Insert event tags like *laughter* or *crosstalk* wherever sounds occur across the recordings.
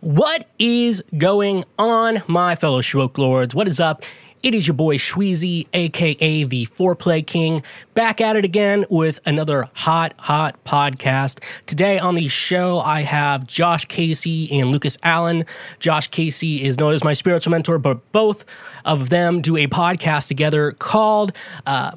What is going on, my fellow Shwoke Lords? What is up? It is your boy Shweezy, aka the Foreplay King, back at it again with another hot, hot podcast. Today on the show, I have Josh Casey and Lucas Allen. Josh Casey is known as my spiritual mentor, but both of them do a podcast together called uh,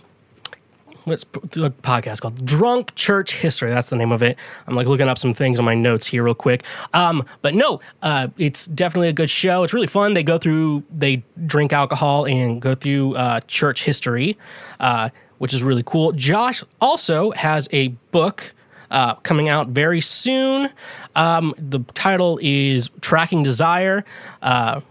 what's a podcast called Drunk Church History. That's the name of it. I'm like looking up some things on my notes here real quick. Um, but no, uh, it's definitely a good show. It's really fun. They go through, they drink alcohol and go through uh, church history, uh, which is really cool. Josh also has a book. Uh, coming out very soon. Um, the title is Tracking Desire. Uh,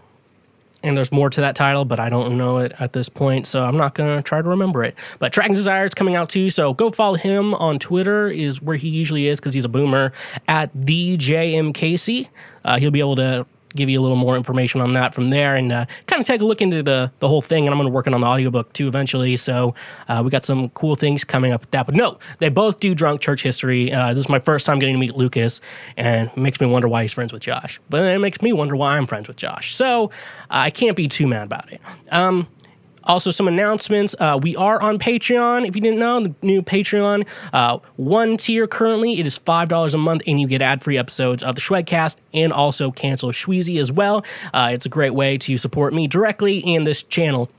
and there's more to that title, but I don't know it at this point, so I'm not gonna try to remember it. But Tracking Desire is coming out too, so go follow him on Twitter is where he usually is because he's a boomer at the JM Casey. Uh, he'll be able to give you a little more information on that from there and uh, kind of take a look into the the whole thing and i'm going to work on the audiobook too eventually so uh, we got some cool things coming up with that. But no they both do drunk church history uh, this is my first time getting to meet lucas and it makes me wonder why he's friends with josh. But it makes me wonder why i'm friends with josh. So i can't be too mad about it. Um, also, some announcements. Uh, we are on Patreon. If you didn't know, the new Patreon, uh, one tier currently, it is $5 a month, and you get ad free episodes of the Shwedcast and also Cancel Shweezy as well. Uh, it's a great way to support me directly in this channel.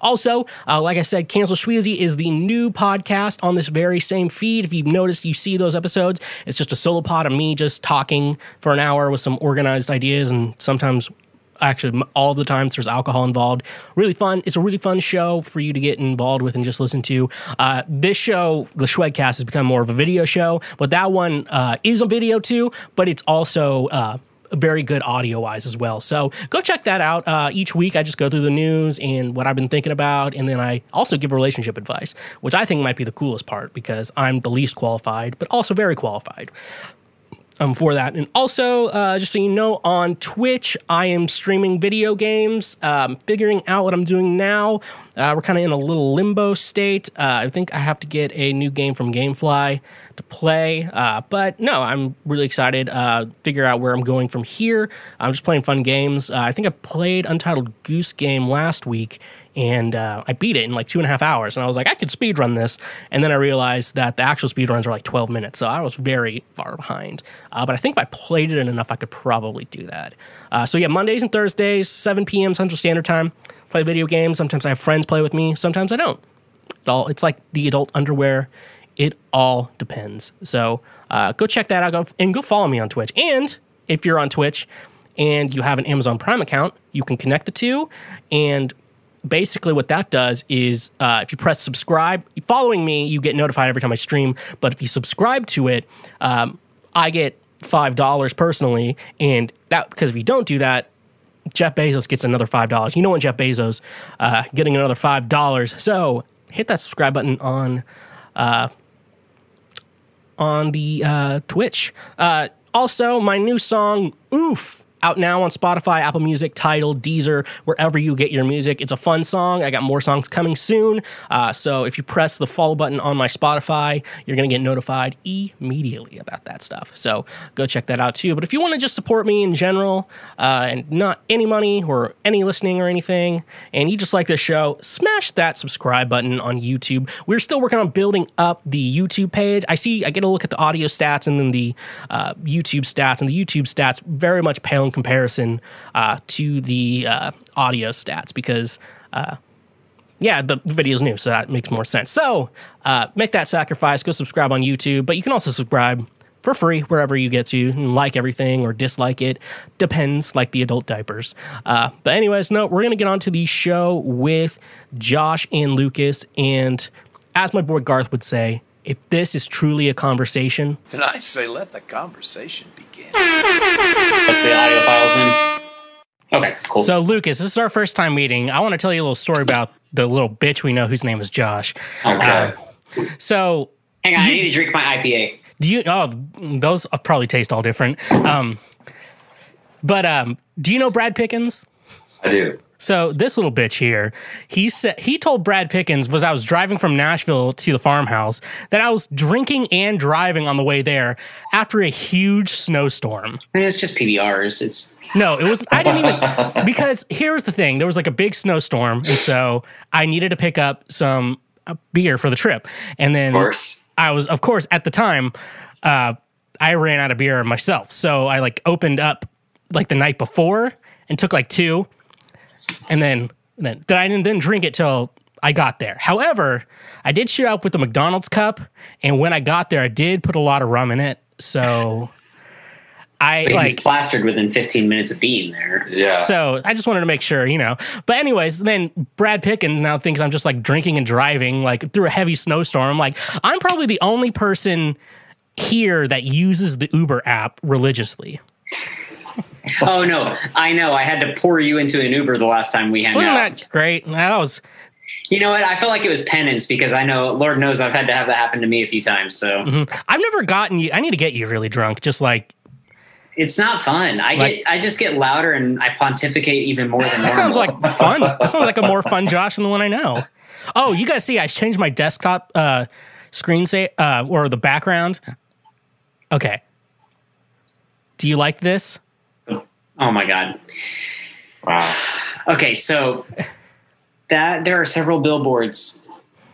Also, uh, like I said, Cancel Shweezy is the new podcast on this very same feed. If you've noticed, you see those episodes. It's just a solo pod of me just talking for an hour with some organized ideas and sometimes actually all the times there's alcohol involved really fun it's a really fun show for you to get involved with and just listen to uh, this show the shwedcast has become more of a video show but that one uh, is a video too but it's also uh, very good audio wise as well. So go check that out. Uh, each week, I just go through the news and what I've been thinking about. And then I also give relationship advice, which I think might be the coolest part because I'm the least qualified, but also very qualified um, for that. And also, uh, just so you know, on Twitch, I am streaming video games, um, figuring out what I'm doing now. Uh, we're kind of in a little limbo state. Uh, I think I have to get a new game from Gamefly to play. Uh, but no, I'm really excited. Uh, figure out where I'm going from here. I'm just playing fun games. Uh, I think I played Untitled Goose Game last week and uh, I beat it in like two and a half hours. And I was like, I could speed run this. And then I realized that the actual speed runs are like 12 minutes. So I was very far behind. Uh, but I think if I played it enough, I could probably do that. Uh, so yeah, Mondays and Thursdays, 7 p.m. Central Standard Time, play video games. Sometimes I have friends play with me, sometimes I don't. It all, it's like the adult underwear. It all depends. So uh, go check that out go, and go follow me on Twitch. And if you're on Twitch and you have an Amazon Prime account, you can connect the two and basically what that does is uh, if you press subscribe following me you get notified every time i stream. But if you subscribe to it um, i get five dollars personally. And that because if you don't do that jeff bezos gets another five dollars. You know what jeff bezos uh, getting another five dollars. So hit that subscribe button on uh, on the uh, twitch. Uh, also my new song oof out now on Spotify, Apple Music, Tidal, Deezer, wherever you get your music. It's a fun song. I got more songs coming soon. Uh, so if you press the follow button on my Spotify, you're going to get notified immediately about that stuff. So go check that out too. But if you want to just support me in general uh, and not any money or any listening or anything, and you just like this show, smash that subscribe button on YouTube. We're still working on building up the YouTube page. I see, I get a look at the audio stats and then the uh, YouTube stats, and the YouTube stats very much pale comparison uh, to the uh, audio stats because uh, yeah, the video is new, so that makes more sense. So uh, make that sacrifice. Go subscribe on YouTube, but you can also subscribe for free wherever you get to and like everything or dislike it. Depends, like the adult diapers. Uh, but anyways, no, we're gonna get on to the show with Josh and Lucas, and as my boy Garth would say, if this is truly a conversation, then I say let the conversation begin. That's the audio files in. Okay, cool. So, Lucas, this is our first time meeting. I want to tell you a little story about the little bitch we know whose name is Josh. okay. Uh, so, Hang on, I need to drink my IPA. do you? Oh, those probably taste all different. Um, but um, do you know Brad Pickens? I do. So this little bitch here, he said he told Brad Pickens was I was driving from Nashville to the farmhouse that I was drinking and driving on the way there after a huge snowstorm. I mean, it's just PBRs. It's No, it was I didn't even because here's the thing: there was like a big snowstorm, and so I needed to pick up some uh, beer for the trip, and then Of course. I was, of course, at the time, uh, I ran out of beer myself, so I like opened up like the night before and took like two, and then then then I didn't then drink it till I got there. However, I did shoot up with the McDonald's cup, and when I got there, I did put a lot of rum in it, so I he was like plastered within 15 minutes of being there. Yeah. so I just wanted to make sure, you know. But anyways, then Brad Pickens now thinks I'm just like drinking and driving like through a heavy snowstorm. I'm like, I'm probably the only person here that uses the Uber app religiously. *laughs* Oh no, I know. I had to pour you into an Uber the last time we hung Wasn't out. that great? That was You know what? I felt like it was penance because I know, Lord knows, I've had to have that happen to me a few times. So I've never gotten you. I need to get you really drunk. Just like it's not fun. I Like- get, I just get louder and I pontificate even more than normal. *laughs* that sounds like fun. *laughs* That sounds like a more fun Josh than the one I know. Oh, you guys see, I changed my desktop uh, screen say uh, or the background. Okay. Do you like this? Oh my god. wow. Okay, so that there are several billboards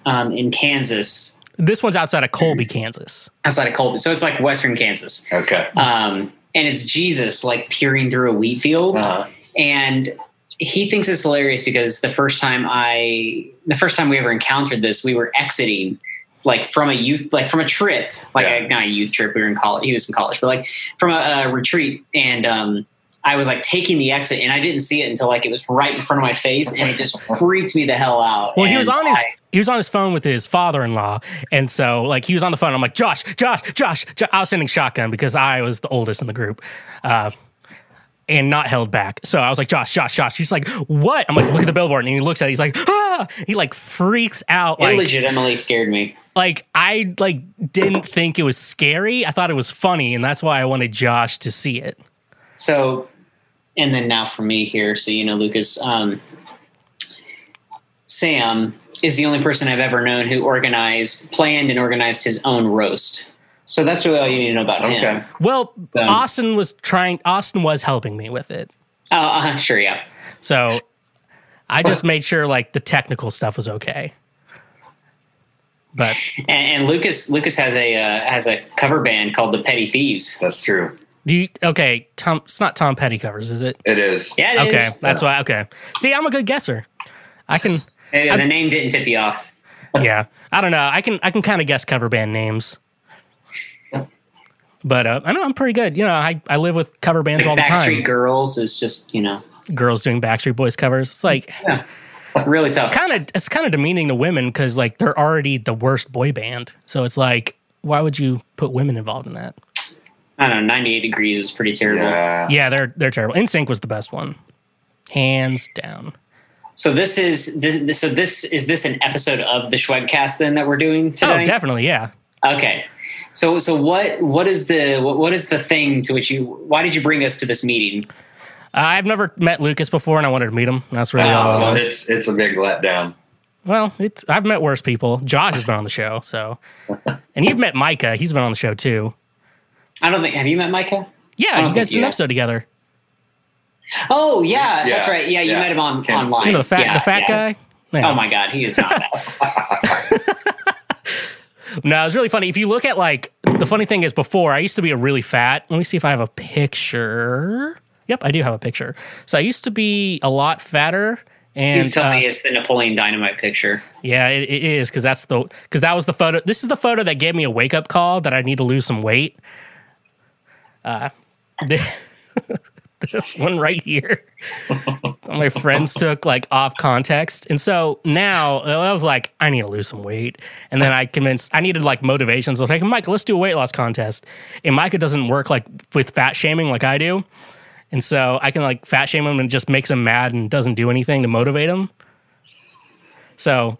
um, in Kansas This one's outside of Colby, Kansas. outside of Colby, so it's like Western Kansas, Okay. um, and it's Jesus like peering through a wheat field, Uh-huh. and he thinks it's hilarious because the first time I, the first time we ever encountered this, we were exiting like from a youth, like from a trip, like Yeah. a, not a youth trip. We were in college. He was in college, but like from a, a retreat, and um, I was like taking the exit, and I didn't see it until like it was right in front of my face, and it just freaked me the hell out. Well, he was on his I- he was on his phone with his father-in-law, and so like he was on the phone. I'm like, Josh, Josh, Josh. Jo-" I was sending shotgun because I was the oldest in the group, uh, and not held back. So I was like, Josh, Josh, Josh. He's like, what? I'm like, look at the billboard, and he looks at. it. He's like, ah! He like freaks out. it Like, legitimately scared me. like I like didn't think it was scary. I thought it was funny, and that's why I wanted Josh to see it. So, and then now for me here, so you know, Lucas, um, Sam is the only person I've ever known who organized, planned, and organized his own roast. So that's really all you need to know about Okay. him. Well, So- Austin was trying. Austin was helping me with it. Oh, uh, sure, yeah. So I just made sure like the technical stuff was okay. But And, and Lucas, Lucas has a uh, has a cover band called the Petty Thieves. That's true. Do you okay, Tom it's not Tom Petty covers, is it? It is. Yeah, it okay, is. that's why okay. See, I'm a good guesser. I can Uh, the name didn't tip you off. *laughs* yeah. I don't know. I can I can kind of guess cover band names. But uh, I know I'm pretty good. You know, I, I live with cover bands all the time. Backstreet. Girls is just you know Girls doing Backstreet Boys covers. It's like yeah, really tough. kind of it's kind of demeaning to women because like they're already the worst boy band. So it's like, why would you put women involved in that? I don't know. Ninety Eight Degrees is pretty terrible. Yeah. Yeah, they're they're terrible. NSYNC was the best one, hands down. So this is this. So this is this an episode of the Shwedcast then that we're doing today? Oh, definitely, yeah. Okay. So so what what is the what, what is the thing to which you why did you bring us to this meeting? Uh, I've never met Lucas before, and I wanted to meet him. That's really all Oh, it was. it's it's a big letdown. Well, it's I've met worse people. Josh has been on the show, so and you've met Micah. He's been on the show too. I don't think have you met Micah? Yeah, you guys did an you- episode together. Oh yeah, Yeah, that's right. Yeah, you yeah. met him on Kansas online. You know the fat Yeah, the fat yeah. guy. Yeah. Oh my god, he is not that. *laughs* *laughs* No, it's really funny. If you look at like the funny thing is before I used to be a really fat. Let me see if I have a picture. Yep, I do have a picture. So I used to be a lot fatter. And He's telling uh, me it's the Napoleon Dynamite picture. yeah, it, it is because that's the because that was the photo. This is the photo that gave me a wake up call that I need to lose some weight. Uh, *laughs* this one right here. *laughs* My friends took like off context, and so now I was like, I need to lose some weight, and then I convinced I needed like motivations. I was like, Micah, let's do a weight loss contest, and Micah doesn't work like with fat shaming like I do. And so I can like fat shame him and just makes him mad and doesn't do anything to motivate him. So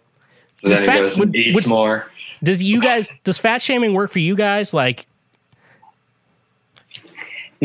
Does fat- would- would- more. does you guys does fat shaming work for you guys? Like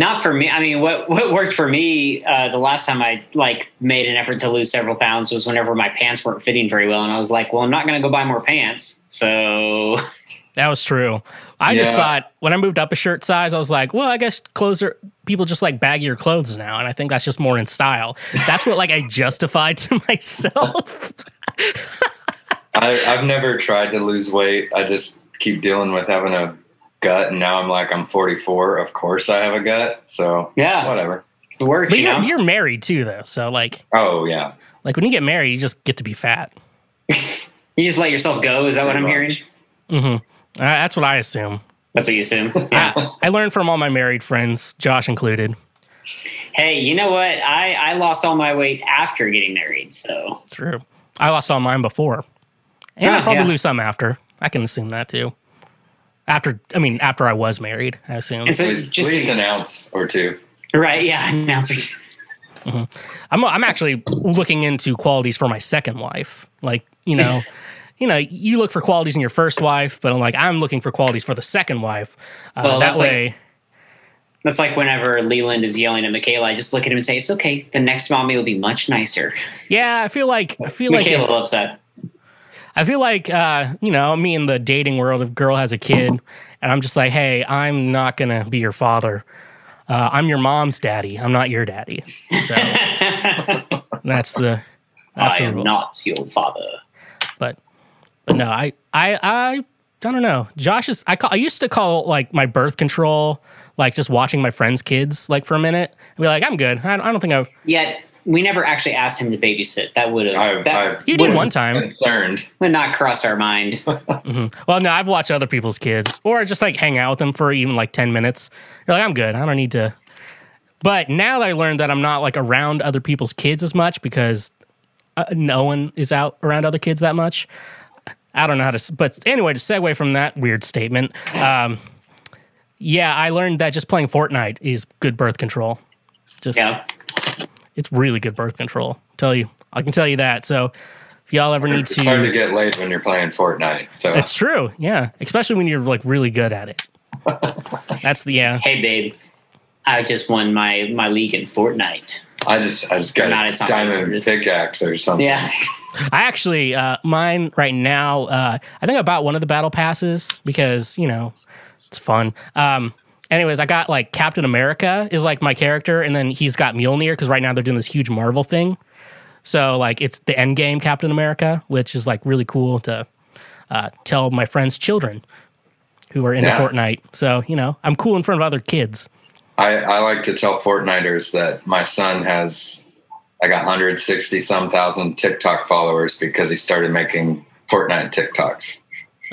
Not for me. I mean, what what worked for me uh, the last time I like made an effort to lose several pounds was whenever my pants weren't fitting very well, and I was like, well, I'm not going to go buy more pants. So *laughs* That was true. I just thought when I moved up a shirt size, I was like, well, I guess clothes are people just like baggier clothes now, and I think that's just more in style. That's what like I justified to *laughs* myself. *laughs* I, I've never tried to lose weight. I just keep dealing with having a gut, and now I'm like I'm 44. Of course, I have a gut. So Yeah. whatever. it works, but you you're, know. you're married too, though, so like Oh yeah, like when you get married, you just get to be fat. *laughs* You just let yourself go. Is that what I'm Pretty hearing? much. Uh, that's what I assume. That's what you assume. Yeah. *laughs* I, I learned from all my married friends, Josh included. hey, you know what? I I lost all my weight after getting married. So True. I lost all mine before, and I probably yeah. lose some after. I can assume that too. After, I mean, after I was married, I assume. and so at it's least, just at least an ounce or two. right. Yeah. *laughs* Announcers. I'm I'm actually looking into qualities for my second wife. Like, you know, *laughs* you know, you look for qualities in your first wife, but I'm like I'm looking for qualities for the second wife. Uh, Well, that that's like- way, That's like whenever Leland is yelling at Michaela, I just look at him and say, "It's okay. The next mommy will be much nicer." yeah, I feel like I feel like Michaela if- loves that. I feel like uh, you know, me in the dating world, if a girl has a kid, and I'm just like, hey, I'm not gonna be your father. Uh, I'm your mom's daddy. I'm not your daddy. So *laughs* that's the that's I the am rule. not your father. but but no, I I I I don't know. Josh is I call I used to call like my birth control like just watching my friends' kids like for a minute and be like, I'm good. I, I don't think I've Yet we never actually asked him to babysit. That would have that I You did one time. Concerned. would not crossed our mind. *laughs* well no, I've watched other people's kids or just like hang out with them for even like ten minutes. You're like, I'm good. I don't need to. But now that I learned that I'm not like around other people's kids as much because uh, no one is out around other kids that much. I don't know how to. But anyway, to segue from that weird statement, um, yeah, I learned that just playing Fortnite is good birth control. Just Yeah. It's really good birth control. Tell you, I can tell you that. So if y'all ever need It's hard to to, get laid when you're playing Fortnite. So it's true. Yeah, especially when you're like really good at it. *laughs* That's the yeah. Hey babe, I just won my my league in Fortnite. I just I just got Not, a not diamond pickaxe or something. Yeah. *laughs* I actually, uh, mine right now, uh, I think I bought one of the battle passes because, you know, it's fun. Um, anyways, I got like Captain America is like my character, and then he's got Mjolnir because right now they're doing this huge Marvel thing. So, like, it's the end game Captain America, which is like really cool to uh, tell my friends' children who are into Yeah. Fortnite. So, you know, I'm cool in front of other kids. I, I like to tell Fortniters that my son has like 160 some thousand TikTok followers because he started making Fortnite TikToks.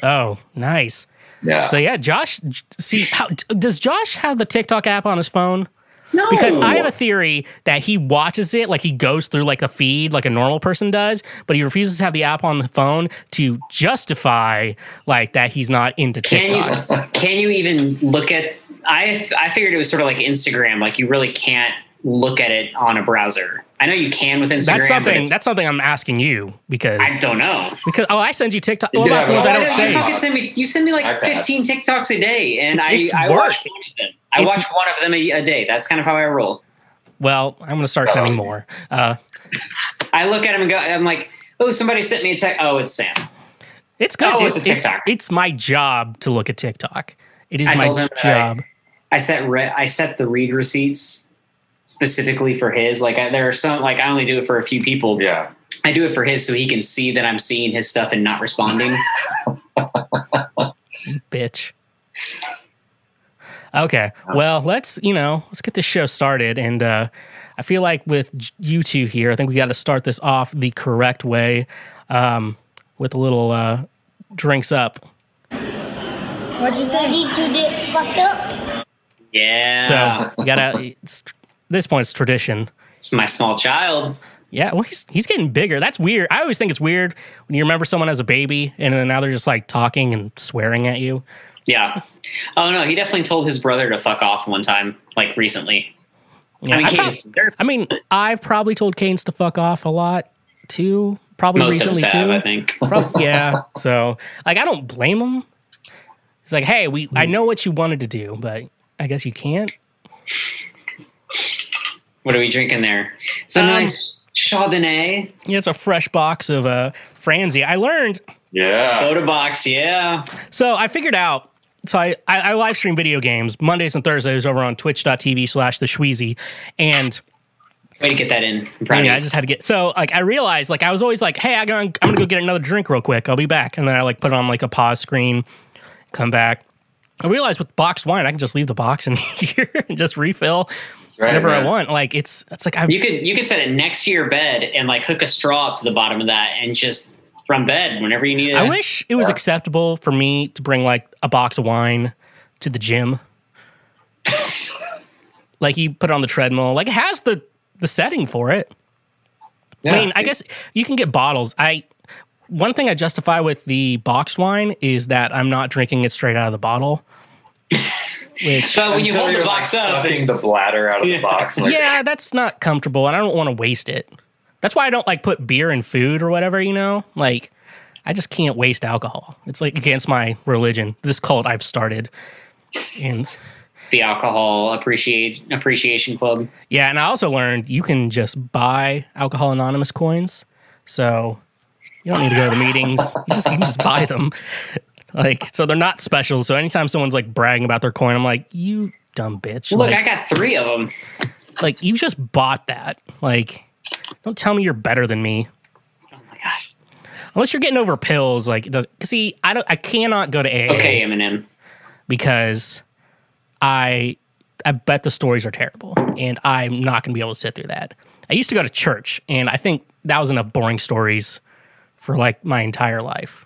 Oh, nice. Yeah. So, yeah, Josh, see, how, does Josh have the TikTok app on his phone? No. Because I have a theory that he watches it, like he goes through like the feed like a normal person does, but he refuses to have the app on the phone to justify like that he's not into can TikTok. you *laughs* can you even look at I I figured it was sort of like Instagram, like you really can't look at it on a browser. I know you can with Instagram. That's something. That's something I'm asking you because I don't know. because oh I send you TikTok. What can about the ones it I don't you say? fucking send me. You send me like iPad. 15 TikToks a day, and It's- it's I, I watch one of them. I It's- watch one of them a, a day. That's kind of how I roll. Well, I'm gonna start sending more. Uh, I look at them and go. I'm like, oh, somebody sent me a text. Oh, it's Sam. it's good. Oh, it's, it's a TikTok. it's my job to look at TikTok. It is I my told him that job. I set re- I set the read receipts specifically for his. Like I, there are some like I only do it for a few people. yeah. I do it for his so he can see that I'm seeing his stuff and not responding. *laughs* bitch. Okay, well, let's you know, let's get this show started, and uh, I feel like with you two here, I think we got to start this off the correct way, um, with a little uh, drinks up. What you ready to get fucked up? yeah. So we gotta. *laughs* It's, this point, it's tradition. it's my small child. Yeah, well, he's he's getting bigger. That's weird. I always think it's weird when you remember someone as a baby, and then now they're just like talking and swearing at you. Yeah. Oh no, he definitely told his brother to fuck off one time, like recently. Yeah, I mean, probably, I mean, I've probably told Canes to fuck off a lot too. Probably most recently have, too. I think. Prob- *laughs* yeah. So, like, I don't blame him. He's like, hey, we, I hmm. know what you wanted to do, but I guess you can't. What are we drinking there? It's a Um, nice Chardonnay. Yeah, it's a fresh box of uh, Franzia. I learned Yeah. Soda box, yeah. So I figured out. So I, I, I live stream video games Mondays and Thursdays over on twitch.tv slash the Shweezy. And Way to get that in. I'm proud yeah, I of you. just had to get so like I realized like I was always like, hey, I'm gonna, I'm gonna go get another drink real quick. I'll be back. And then I like put on like a pause screen, come back. I realized with boxed wine, I can just leave the box in *laughs* here and just refill Right, whenever I want. Like it's it's like I You could you could set it next to your bed and like hook a straw up to the bottom of that and just from bed whenever you need it. I wish it was acceptable for me to bring like a box of wine to the gym. *laughs* like you put it on the treadmill. Like it has the the setting for it. Yeah. I mean, I guess you can get bottles. I one thing I justify with the box wine is that I'm not drinking it straight out of the bottle. *laughs* Which But when you hold the box like, up, sucking the bladder out of *laughs* Yeah. the box. Like, yeah, that's not comfortable, and I don't want to waste it. That's why I don't like put beer in food or whatever. You know, like I just can't waste alcohol. It's like against my religion. This cult I've started, and the alcohol appreciate appreciation club. yeah, and I also learned you can just buy Alcohol Anonymous coins, so you don't need to go to the meetings. You just you can just buy them. Like so, they're not special. So anytime someone's like bragging about their coin, I'm like, you dumb bitch. Look, like, I got three of them. like you just bought that. Like, don't tell me you're better than me. Oh my gosh. Unless you're getting over pills, like it does. See, I don't. I cannot go to AA Okay, Eminem. because I I bet the stories are terrible, and I'm not going to be able to sit through that. I used to go to church, and I think that was enough boring stories for like my entire life.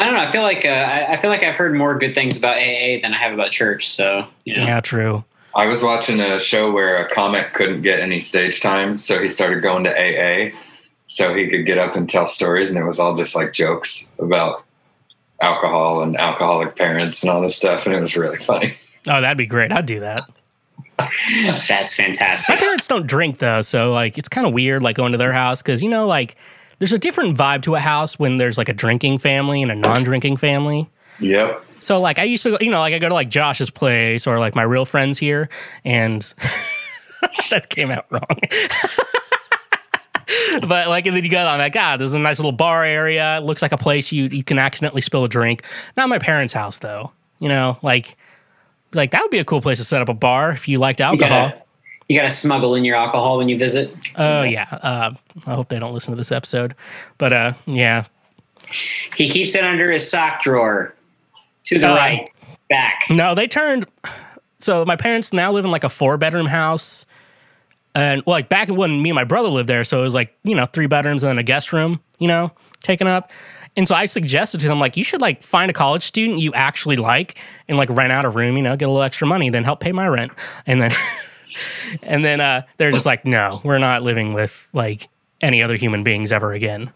I don't know. I feel like uh, I, I feel like I've heard more good things about AA than I have about church. So you know, Yeah, true. I was watching a show where a comic couldn't get any stage time, so he started going to AA so he could get up and tell stories, and it was all just like jokes about alcohol and alcoholic parents and all this stuff, and it was really funny. Oh, that'd be great. I'd do that. *laughs* that's fantastic. My parents don't drink though, so like it's kind of weird like going to their house because you know like there's a different vibe to a house when there's like a drinking family and a non-drinking family. Yep. So like I used to, you know, like I go to like Josh's place or like my real friends here, and *laughs* that came out wrong. *laughs* but like, and then you go, I'm like, God, this is a nice little bar area. It looks like a place you you can accidentally spill a drink. Not my parents' house though. You know, like like that would be a cool place to set up a bar if you liked alcohol. gotta, you gotta smuggle in your alcohol when you visit. Oh yeah. Uh, I hope they don't listen to this episode. But uh, yeah, He keeps it under his sock drawer, to the Uh, right, back. No, they turned. So my parents now live in like a four bedroom house, and well, like back when me and my brother lived there, so it was like you know three bedrooms and then a guest room, you know, taken up. And so I suggested to them like you should like find a college student you actually like and like rent out a room, you know, get a little extra money, then help pay my rent, and then *laughs* *laughs* and then uh, they're just like, no, we're not living with like any other human beings ever again.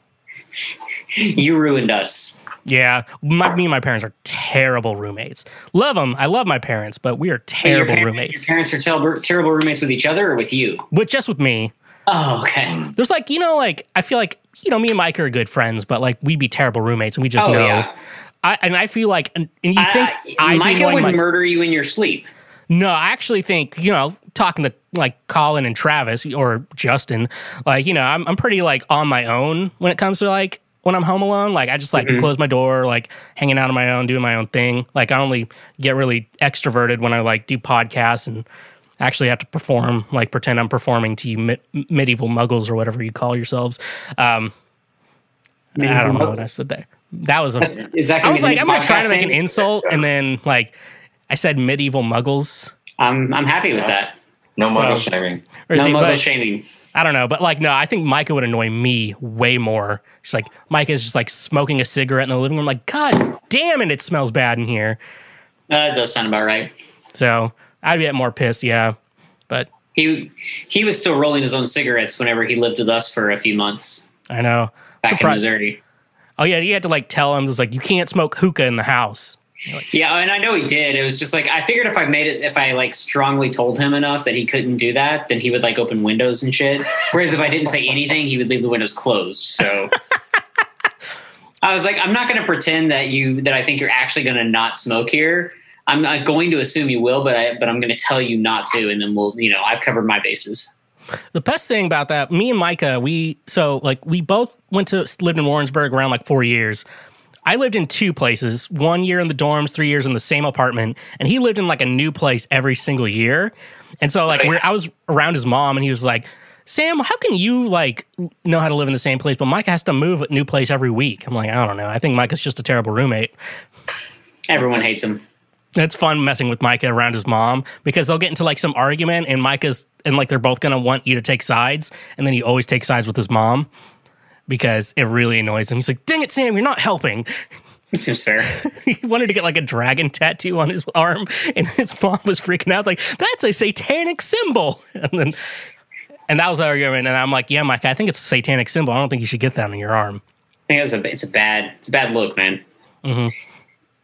You ruined us. Yeah, my, me and my parents are terrible roommates. Love them. I love my parents, but we are But your terrible roommates. Your parents are terrible, terrible roommates with each other or with you? But just with me, Oh, okay. there's like you know, like I feel like you know, me and Mike are good friends, but like we'd be terrible roommates, and we just Oh, know. yeah. I and I feel like, and, and you think I, I'd Micah would Mike- murder you in your sleep. No, I actually think you know, talking to like Colin and Travis or Justin, like you know, I'm I'm pretty like on my own when it comes to like when I'm home alone. Like I just like close my door, like hanging out on my own, doing my own thing. Like I only get really extroverted when I like do podcasts and actually have to perform, like pretend I'm performing to you mi- medieval muggles or whatever you call yourselves. Um, I don't know what I said there. That was a. Is that I was like, new I'm gonna try to make an insult, and then like I said medieval muggles. I'm I'm happy with that. No muggle shaming. No see, muggle but- shaming. I don't know, but like, no, I think Micah would annoy me way more. She's like, Micah's just like smoking a cigarette in the living room. like, God damn it, it smells bad in here. Uh, that does sound about right. So I'd get more pissed, yeah. But He he was still rolling his own cigarettes whenever he lived with us for a few months I know. back in Surpri- Missouri. Oh yeah, you had to like tell him, it was like, you can't smoke hookah in the house. Yeah, and I know he did. It was just like I figured if I made it, if I like strongly told him enough that he couldn't do that, then he would like open windows and shit. Whereas if I didn't say anything, he would leave the windows closed. So *laughs* I was like, I'm not going to pretend that you that I think you're actually going to not smoke here. I'm not going to assume you will, but I but I'm going to tell you not to, and then we'll you know I've covered my bases. The best thing about that, me and Micah, we so like we both went to lived in Warrensburg around like four years. I lived in two places, one year in the dorms, three years in the same apartment, and he lived in like a new place every single year. And so like Oh, yeah. we're, I was around his mom, and he was like, "Sam, how can you like know how to live in the same place, but Micah has to move a new place every week?" I'm like, I don't know. I think Micah's just a terrible roommate. Everyone hates him. It's fun messing with Micah around his mom because they'll get into like some argument and Micah's and like they're both gonna want you to take sides, and then he always takes sides with his mom because it really annoys him. He's like, "Dang it, Sam, you're not helping." It Seems fair. *laughs* he wanted to get like a dragon tattoo on his arm, and his mom was freaking out, like, "That's a satanic symbol." *laughs* And then, and that was the argument, and I'm like, "Yeah, Mike, I think it's a satanic symbol. I don't think you should get that on your arm." I think it's a it's a bad it's a bad look, man. Mhm.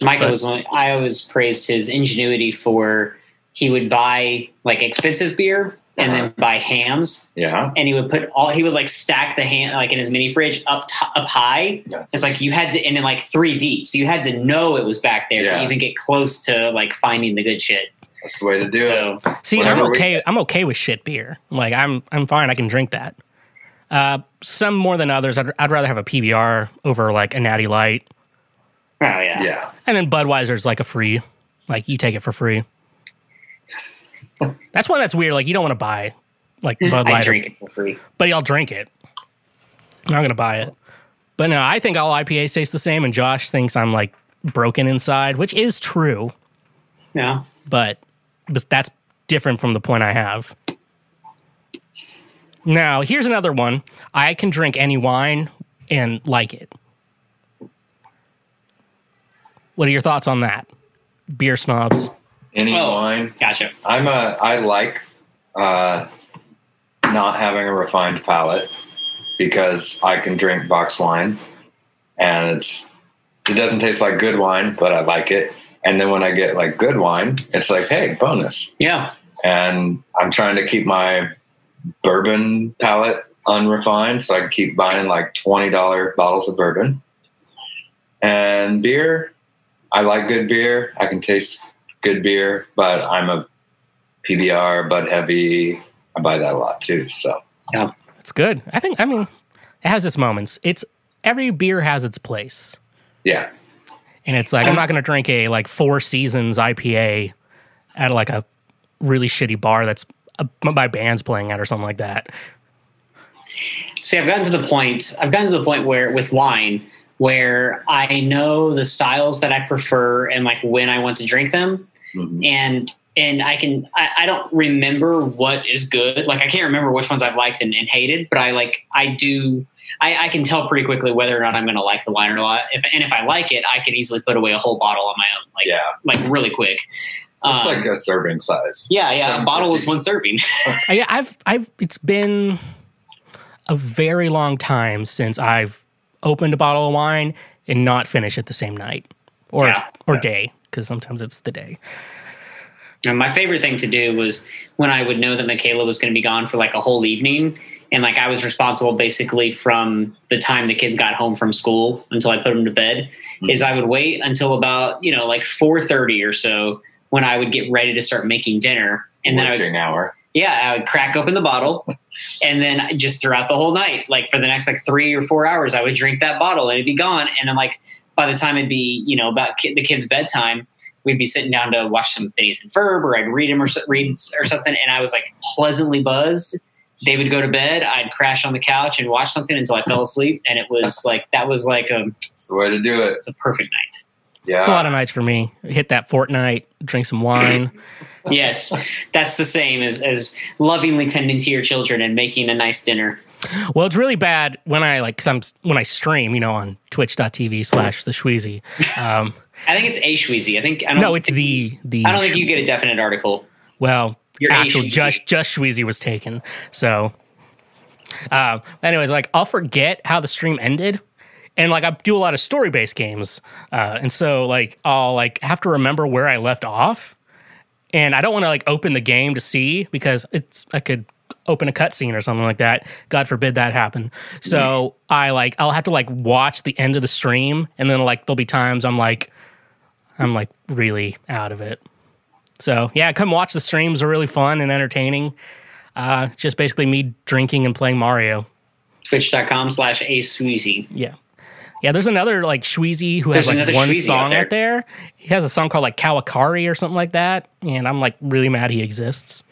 Michael But- was one. I always praised his ingenuity for he would buy like expensive beer and Uh-huh. then buy hams, Yeah. and he would put all he would like stack the ham like in his mini fridge up t- up high. That's- It's like you had to and then like three deep, so you had to know it was back there Yeah. to even get close to like finding the good shit. That's the way to do So it. See, Whatever I'm we- okay. I'm okay with shit beer. Like, I'm I'm fine. I can drink that. Uh, some more than others. I'd, I'd rather have a PBR over like a Natty Light, oh yeah, Yeah. and then Budweiser's like a free. Like you take it for free. That's one that's weird. Like you don't want to buy like mm, Bud I Light, or- drink it for free. but I'll drink it. I'm not gonna buy it. But no, I think all IPAs taste the same, and Josh thinks I'm like broken inside, which is true. Yeah. but but that's different from the point I have. Now, here's another one. I can drink any wine and like it. What are your thoughts on that? Beer snobs. Any Oh. wine. gotcha. I'm a. I like uh, not having a refined palate because I can drink box wine, and it's it doesn't taste like good wine, but I like it. And then when I get like good wine, it's like, hey, bonus. Yeah, And I'm trying to keep my bourbon palate unrefined, so I can keep buying like twenty dollar bottles of bourbon. And beer, I like good beer. I can taste good beer, but I'm a PBR, Bud Heavy. I buy that a lot too. So yeah, It's good. I think I mean it has its moments. It's every beer has its place. yeah, And it's like I'm not gonna drink a like four seasons IPA at like a really shitty bar that's uh, my band's playing at or something like that. See, I've gotten to the point. I've gotten to the point where with wine, where I know the styles that I prefer and like when I want to drink them, Mhm. and and I can. I, I don't remember what is good. Like I can't remember which ones I've liked and, and hated, but I like. I do. I, I can tell pretty quickly whether or not I'm going to like the wine or not. If, and if I like it, I can easily put away a whole bottle on my own, like yeah. like really quick. It's Um, like a serving size. yeah, yeah. A bottle is one serving. *laughs* Yeah, I've I've it's been a very long time since I've opened a bottle of wine and not finish it the same night or Yeah. or Yeah. day because sometimes it's the day. And my favorite thing to do was when I would know that Michaela was going to be gone for like a whole evening. And like I was responsible basically from the time the kids got home from school until I put them to bed, mm-hmm. is I would wait until about, you know, like 4.30 or so when I would get ready to start making dinner. And then I would, Witching hour. yeah, I would crack open the bottle. *laughs* And then just throughout the whole night, like for the next like three or four hours, I would drink that bottle and it'd be gone. And I'm like by the time it'd be, you know, about ki- the kids' bedtime, we'd be sitting down to watch some Phineas and Ferb or I'd read him or read or something. And I was like pleasantly buzzed. They would go to bed. I'd crash on the couch and watch something until I fell asleep. And it was *laughs* like, that was like a, It's the way to do it. it's a perfect night. Yeah. It's a lot of nights for me. Hit that Fortnite, drink some wine. *laughs* Yes, that's the same as, as lovingly tending to your children and making a nice dinner. Well, it's really bad when I like 'cause I'm when I stream, you know, on twitch.tv slash the Shweezy. Um, *laughs* I think it's a Shweezy. I think I don't no, it's think- the the I don't think you get a definite article. Well, Your actual just just Shweezy was taken. So, um, anyways, like I'll forget how the stream ended, and like I do a lot of story based games, uh, and so like I'll like have to remember where I left off, and I don't want to like open the game to see because it's I could open a cutscene or something like that. God forbid that happen. So I like I'll have to like watch the end of the stream, and then like there'll be times I'm like. I'm like really out of it. So yeah, come watch the streams. Are really fun and entertaining. Uh, just basically me drinking and playing Mario. Twitch.com slash a sweezy. Yeah. Yeah, there's another like Shweezy who has like one Shweezy song out out there. He has a song called like Kawakari or something like that. And I'm like really mad he exists.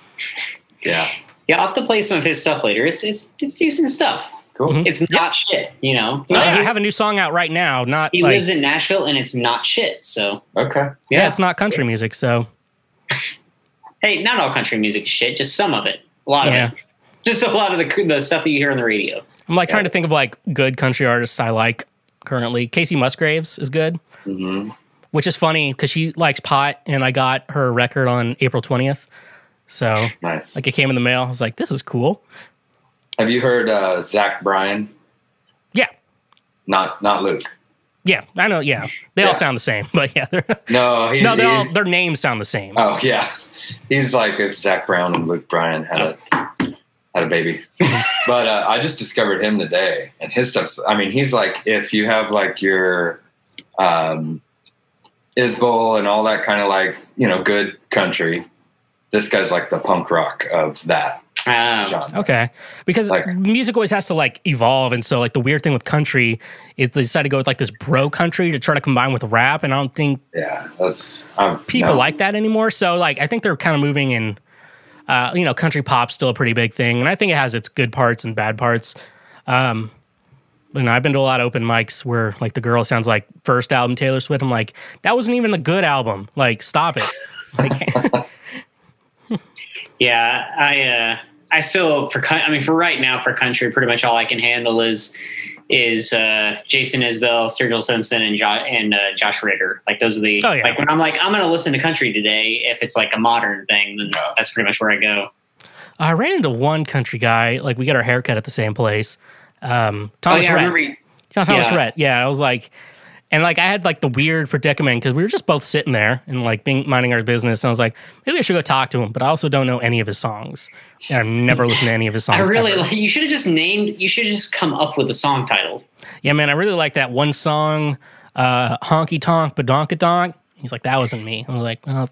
Yeah. Yeah, I'll have to play some of his stuff later. It's it's, it's decent stuff. Cool. Mm-hmm. It's not shit, you know. Yeah, he, I have a new song out right now. Not he like, lives in Nashville and it's not shit. So Okay. yeah, it's not country music. So *laughs* hey, not all country music is shit, just some of it. A lot Yeah. of it. *laughs* Just a lot of the the stuff that you hear on the radio. I'm like trying to think of like good country artists I like currently. Kacey Musgraves is good, hmm which is funny because she likes pot, and I got her record on April 20th. So Nice. like it came in the mail. I was like, this is cool. Have you heard uh, Zach Bryan? Yeah, Not not Luke. yeah, I know. Yeah, they Yeah. all sound the same, *laughs* but yeah, they're, No, he, no, they all their names sound the same. Oh yeah, he's like if Zac Brown and Luke Bryan had a had a baby. *laughs* but uh, I just discovered him today, and his stuff's. I mean, he's like if you have like your um, and all that kind of like you know good country. This guy's like the punk rock of that Um, genre. Okay, because Like- music always has to like evolve, and so like the weird thing with country is they decided to go with like this bro country to try to combine with rap, and I don't think Yeah, that's um, people no. like that anymore. So like I think they're kind of moving in. Uh, you know, country pop's still a pretty big thing, and I think it has its good parts and bad parts. Um, you know, I've been to a lot of open mics where like the girl sounds like first album Taylor Swift. I'm like, that wasn't even a good album. Like, stop it. Like, *laughs* Yeah, I uh, I still for I mean for right now for country, pretty much all I can handle is is uh, Jason Isbell, Sturgill Simpson, and jo- and uh, Josh Ritter. Like those are the Oh, yeah. like when I'm like I'm going to listen to country today. If it's like a modern thing, then that's pretty much where I go. I ran into one country guy. Like, we got our haircut at the same place. Um, Thomas oh yeah, Rhett. remember. Thomas Yeah. Rhett. Yeah, I was like, and like I had like the weird predicament because we were just both sitting there and like being minding our business. And I was like, maybe I should go talk to him, but I also don't know any of his songs. And I've never listened to any of his songs. I really ever. like. You should have just named. You should have just come up with a song title. yeah, man, I really like that one song, uh, "Honky Tonk Badonkadonk." He's like, that wasn't me. I was like, well,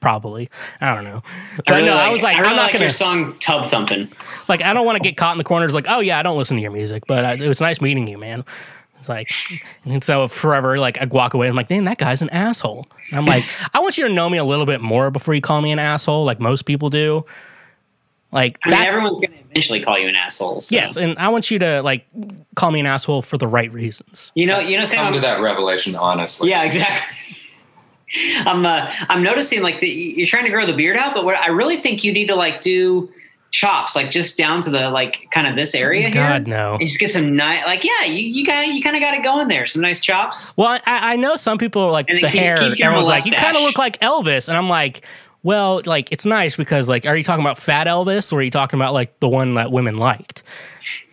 probably. I don't know. But I really no, like, I was like, I really I'm not like gonna your song "Tub Thumping." like I don't want to get caught in the corners. Like, oh yeah, I don't listen to your music, but uh, it was nice meeting you, man. It's like, and so forever, like I walk away. I'm like, man, that guy's an asshole. And I'm like, *laughs* I want you to know me a little bit more before you call me an asshole, like most people do. Like I mean, everyone's going to eventually call you an asshole. So. yes, and I want you to like call me an asshole for the right reasons. You know. You know. Sam, Come to that revelation honestly. Yeah, exactly. *laughs* I'm uh, I'm noticing like the, you're trying to grow the beard out, but what I really think you need to like do chops, like just down to the like kind of this area oh God here, no. and just get some nice like yeah, you you got you kind of got it going there, some nice chops. Well, I, I know some people are like And the keep- hair. keep your everyone's like, you kind of look like Elvis, and I'm like, well, like it's nice because like, are you talking about fat Elvis or are you talking about like the one that women liked?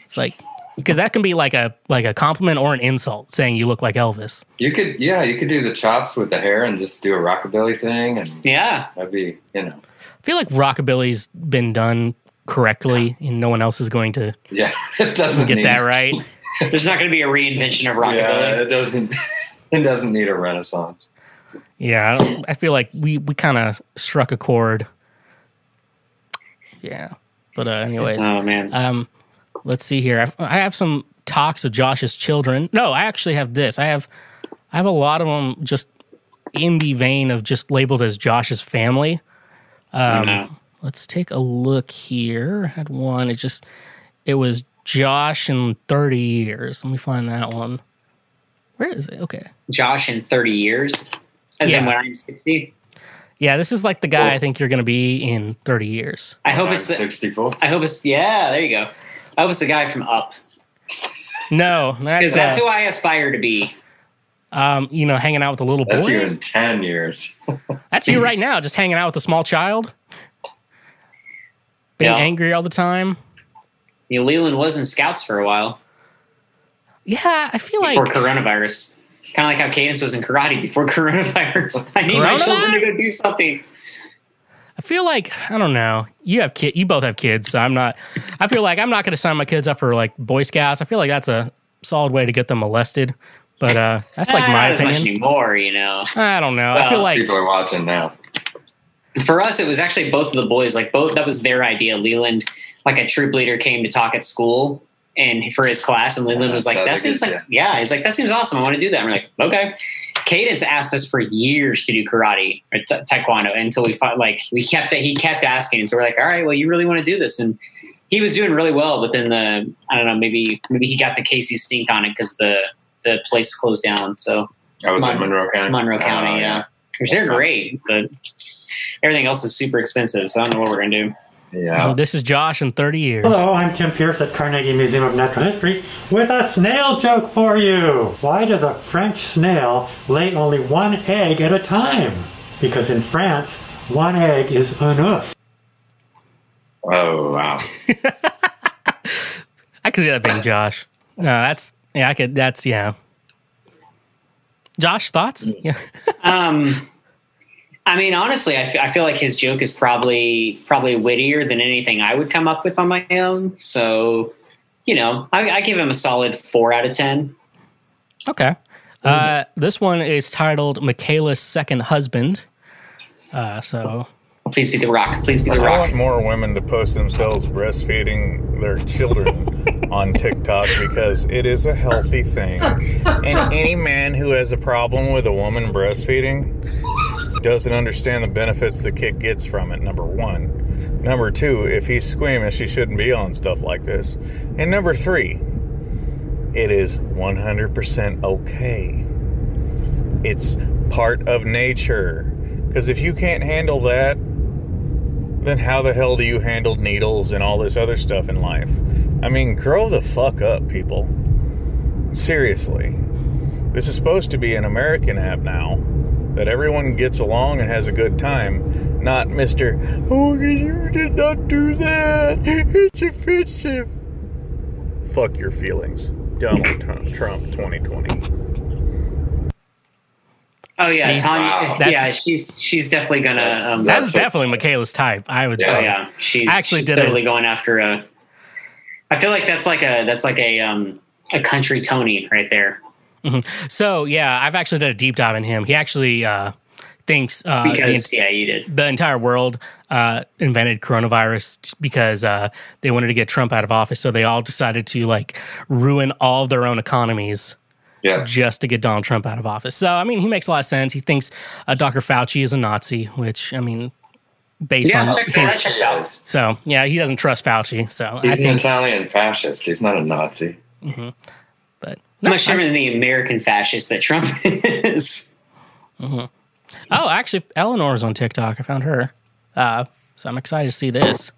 It's like because that can be like a like a compliment or an insult saying you look like Elvis. You could, yeah, you could do the chops with the hair and just do a rockabilly thing, and Yeah, that'd be, you know, I feel like rockabilly's been done correctly, and no one else is going to yeah, *laughs* it doesn't get need, that right. *laughs* there's not going to be a reinvention of Yeah, rockabilly. it doesn't. *laughs* It doesn't need a renaissance. Yeah, I, don't, I feel like we we kind of struck a chord. Yeah, but uh, anyways. Oh man, Um, let's see here. I've, I have some talks of Josh's children. No, I actually have this. I have I have a lot of them just in the vein of just labeled as Josh's family. Um, no. Let's take a look here. I had one. It just it was Josh in thirty years. Let me find that one. Where is it? Okay. Josh in 30 years, as in Yeah. when I'm 60. Yeah, this is like the guy Cool. I think you're going to be in 30 years. I hope it's the, sixty-four. I hope it's yeah. There you go. I hope it's the guy from Up No, because that's, that's uh, who I aspire to be. um, you know, hanging out with a little boy. That's you in ten years. *laughs* That's you right now, just hanging out with a small child, being Yeah. angry all the time. You know, Leland was in Scouts for a while Yeah, I feel like before coronavirus. Kind of like how Cadence was in karate before *laughs* coronavirus. I need my Coronavirus? children to go do something. I feel like I don't know. You have kid, you both have kids, so I'm not. I feel like I'm not going to sign my kids up for like Boy Scouts. I feel like that's a solid way to get them molested. But uh, that's like *laughs* Ah, my not as much opinion. anymore, you know. I don't know. I feel like People are watching now. For us, it was actually both of the boys. Like both, that was their idea. Leland, like a troop leader, came to talk at school and for his class, and Leland uh, was like, "That seems it, like yeah." He's like, "That seems awesome. I want to do that." And we're like, "Okay." Cadence asked us for years to do karate or ta- taekwondo until we fought. Like we kept it he kept asking, and so we're like, "All right, well, you really want to do this?" And he was doing really well, but then the I don't know, maybe maybe he got the Casey stink on it because the the place closed down. So I was Mon- in Monroe County. Monroe Oh, County, yeah. Which they're great, but everything else is super expensive. So I don't know what we're gonna do. Yeah. oh, this is Josh in 30 years. Hello, I'm Tim Pierce at Carnegie Museum of Natural History with a snail joke for you. Why does a French snail lay only one egg at a time? Because in France, one egg is enough. Oh wow. *laughs* I could see that being Josh. No, that's yeah. I could. That's yeah. Josh, thoughts? Yeah. Um, I mean, honestly, I, f- I feel like his joke is probably probably wittier than anything I would come up with on my own. So, you know, I, I give him a solid four out of ten. Okay. Uh, this one is titled Michaela's Second Husband. Uh, so Please be the rock. Please be the I rock. want more women to post themselves breastfeeding their children *laughs* on TikTok because it is a healthy thing. And any man who has a problem with a woman breastfeeding doesn't understand the benefits the kid gets from it, number one. Number two, if he's squeamish, he shouldn't be on stuff like this. And number three, it is 100% okay. It's part of nature. Because if you can't handle that, then how the hell do you handle needles and all this other stuff in life? I mean, grow the fuck up, people. Seriously. This is supposed to be an American app now that everyone gets along and has a good time, not Mr. Oh, you did not do that. It's offensive. Fuck your feelings. Donald Trump, Trump 2020. Oh yeah, See? Tanya. Wow. Yeah, she's she's definitely gonna. That's- um, that's what- definitely Michaela's type. I would oh say. yeah, she's I actually she's did a- totally going after a. I feel like that's like a that's like a um a country Tony right there So yeah, I've actually done a deep dive in him. He actually uh, thinks uh, the, yeah, you did. the entire world uh, invented coronavirus t- because uh, they wanted to get Trump out of office. So they all decided to like ruin all of their own economies Yeah. just to get Donald Trump out of office. So I mean, he makes a lot of sense. He thinks uh, Dr. Fauci is a Nazi, which I mean, based Yeah, on checks out. His. checks out. So yeah, he doesn't trust Fauci. So I He's an Italian fascist. He's not a Nazi. but no, Much I- different than the American fascist that Trump *laughs* is. oh, actually, Eleanor's on TikTok. I found her. Uh, so I'm excited to see this.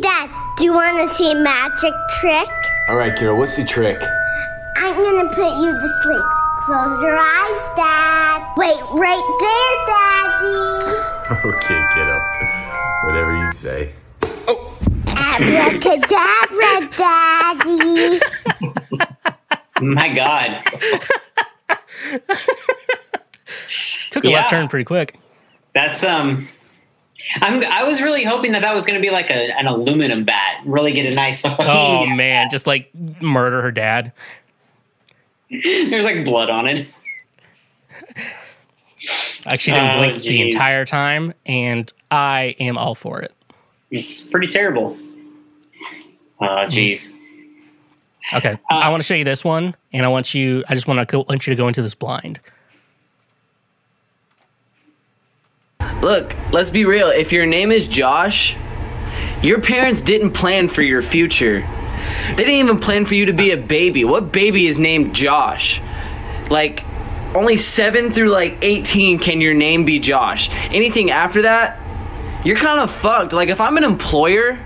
Dad, do you want to see a magic trick? All right, Carol, what's the trick? I'm gonna put you to sleep. Close your eyes, Dad. Wait, right there, Daddy. *laughs* okay, kiddo. Whatever you say. Oh! Abracadabra, Daddy. *laughs* My God, Took a left turn pretty quick. that's um. I'm, I was really hoping that that was going to be like a, an aluminum bat, really get a nice. Oh *laughs* man, just like murder her dad. There's like blood on it. She didn't Oh, blink the entire time, and I am all for it. It's pretty terrible. Oh, jeez. Okay, uh, I want to show you this one, and I want you. I just want to go, want you to go into this blind. Look, let's be real. If your name is Josh, your parents didn't plan for your future. They didn't even plan for you to be a baby. What baby is named Josh? Like, only 7 through like 18 can your name be Josh. Anything after that, you're kind of fucked. Like, if I'm an employer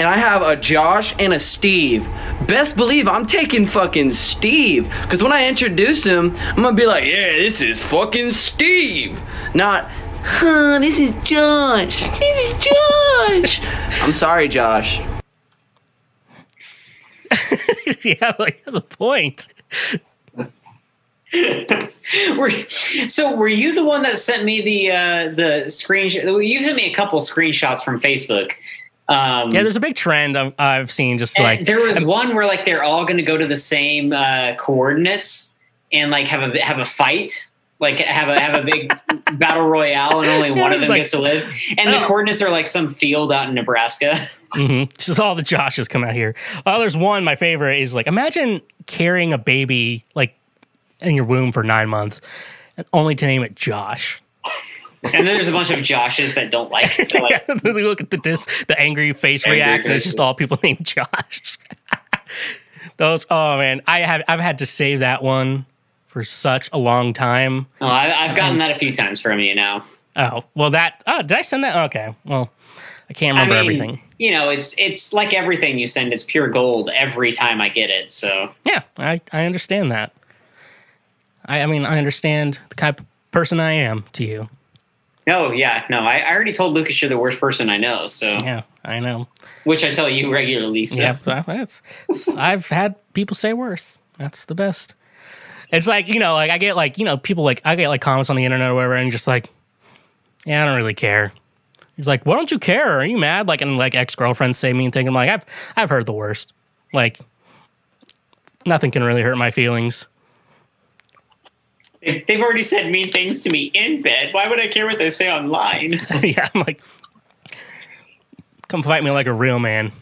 and I have a Josh and a Steve, best believe I'm taking fucking Steve. Because when I introduce him, I'm gonna be like, yeah, this is fucking Steve. Not, huh, this is Josh. This is Josh. I'm sorry, Josh. *laughs* yeah, like he has a point. *laughs* Were, so were you the one that sent me the uh, the screenshot? You sent me a couple screenshots from Facebook Um, Yeah, there's a big trend I've, I've seen just like there was one where like they're all going to go to the same uh, coordinates and like have a have a fight, like have a have a big *laughs* battle royale, and only one of them like- gets to live. And the Oh. coordinates are like some field out in Nebraska. hmm *laughs* Just all the Joshes come out here. Oh, there's one. My favorite is like imagine carrying a baby like in your womb for nine months, and only to name it Josh. And then there's a bunch of Joshes that don't like. they're *laughs* like They look at the dis, the angry face Angry reacts, and it's just all people *laughs* named Josh. *laughs* Those. Oh man, I have I've had to save that one for such a long time. oh, I, I've gotten that a few times from you now. Oh well, that. Oh, did I send that? Okay. Well, I can't remember I mean, everything. You know, it's it's like everything you send. is pure gold every time I get it. So Yeah, I, I understand that. I, I mean, I understand the type of person I am to you. No, yeah, no. I, I already told Lucas you're the worst person I know. So Yeah, I know. which I tell you regularly. So. Yeah, that's, I've had people say worse. That's the best. It's like you know, like I get like you know people like I get like comments on the internet or whatever, and just like, yeah, I don't really care. He's like, why don't you care? Are you mad? Like, and like ex girlfriends say mean things. I'm like, I've I've heard the worst. Like, nothing can really hurt my feelings. If they've already said mean things to me in bed, why would I care what they say online? *laughs* yeah, I'm like, come fight me like a real man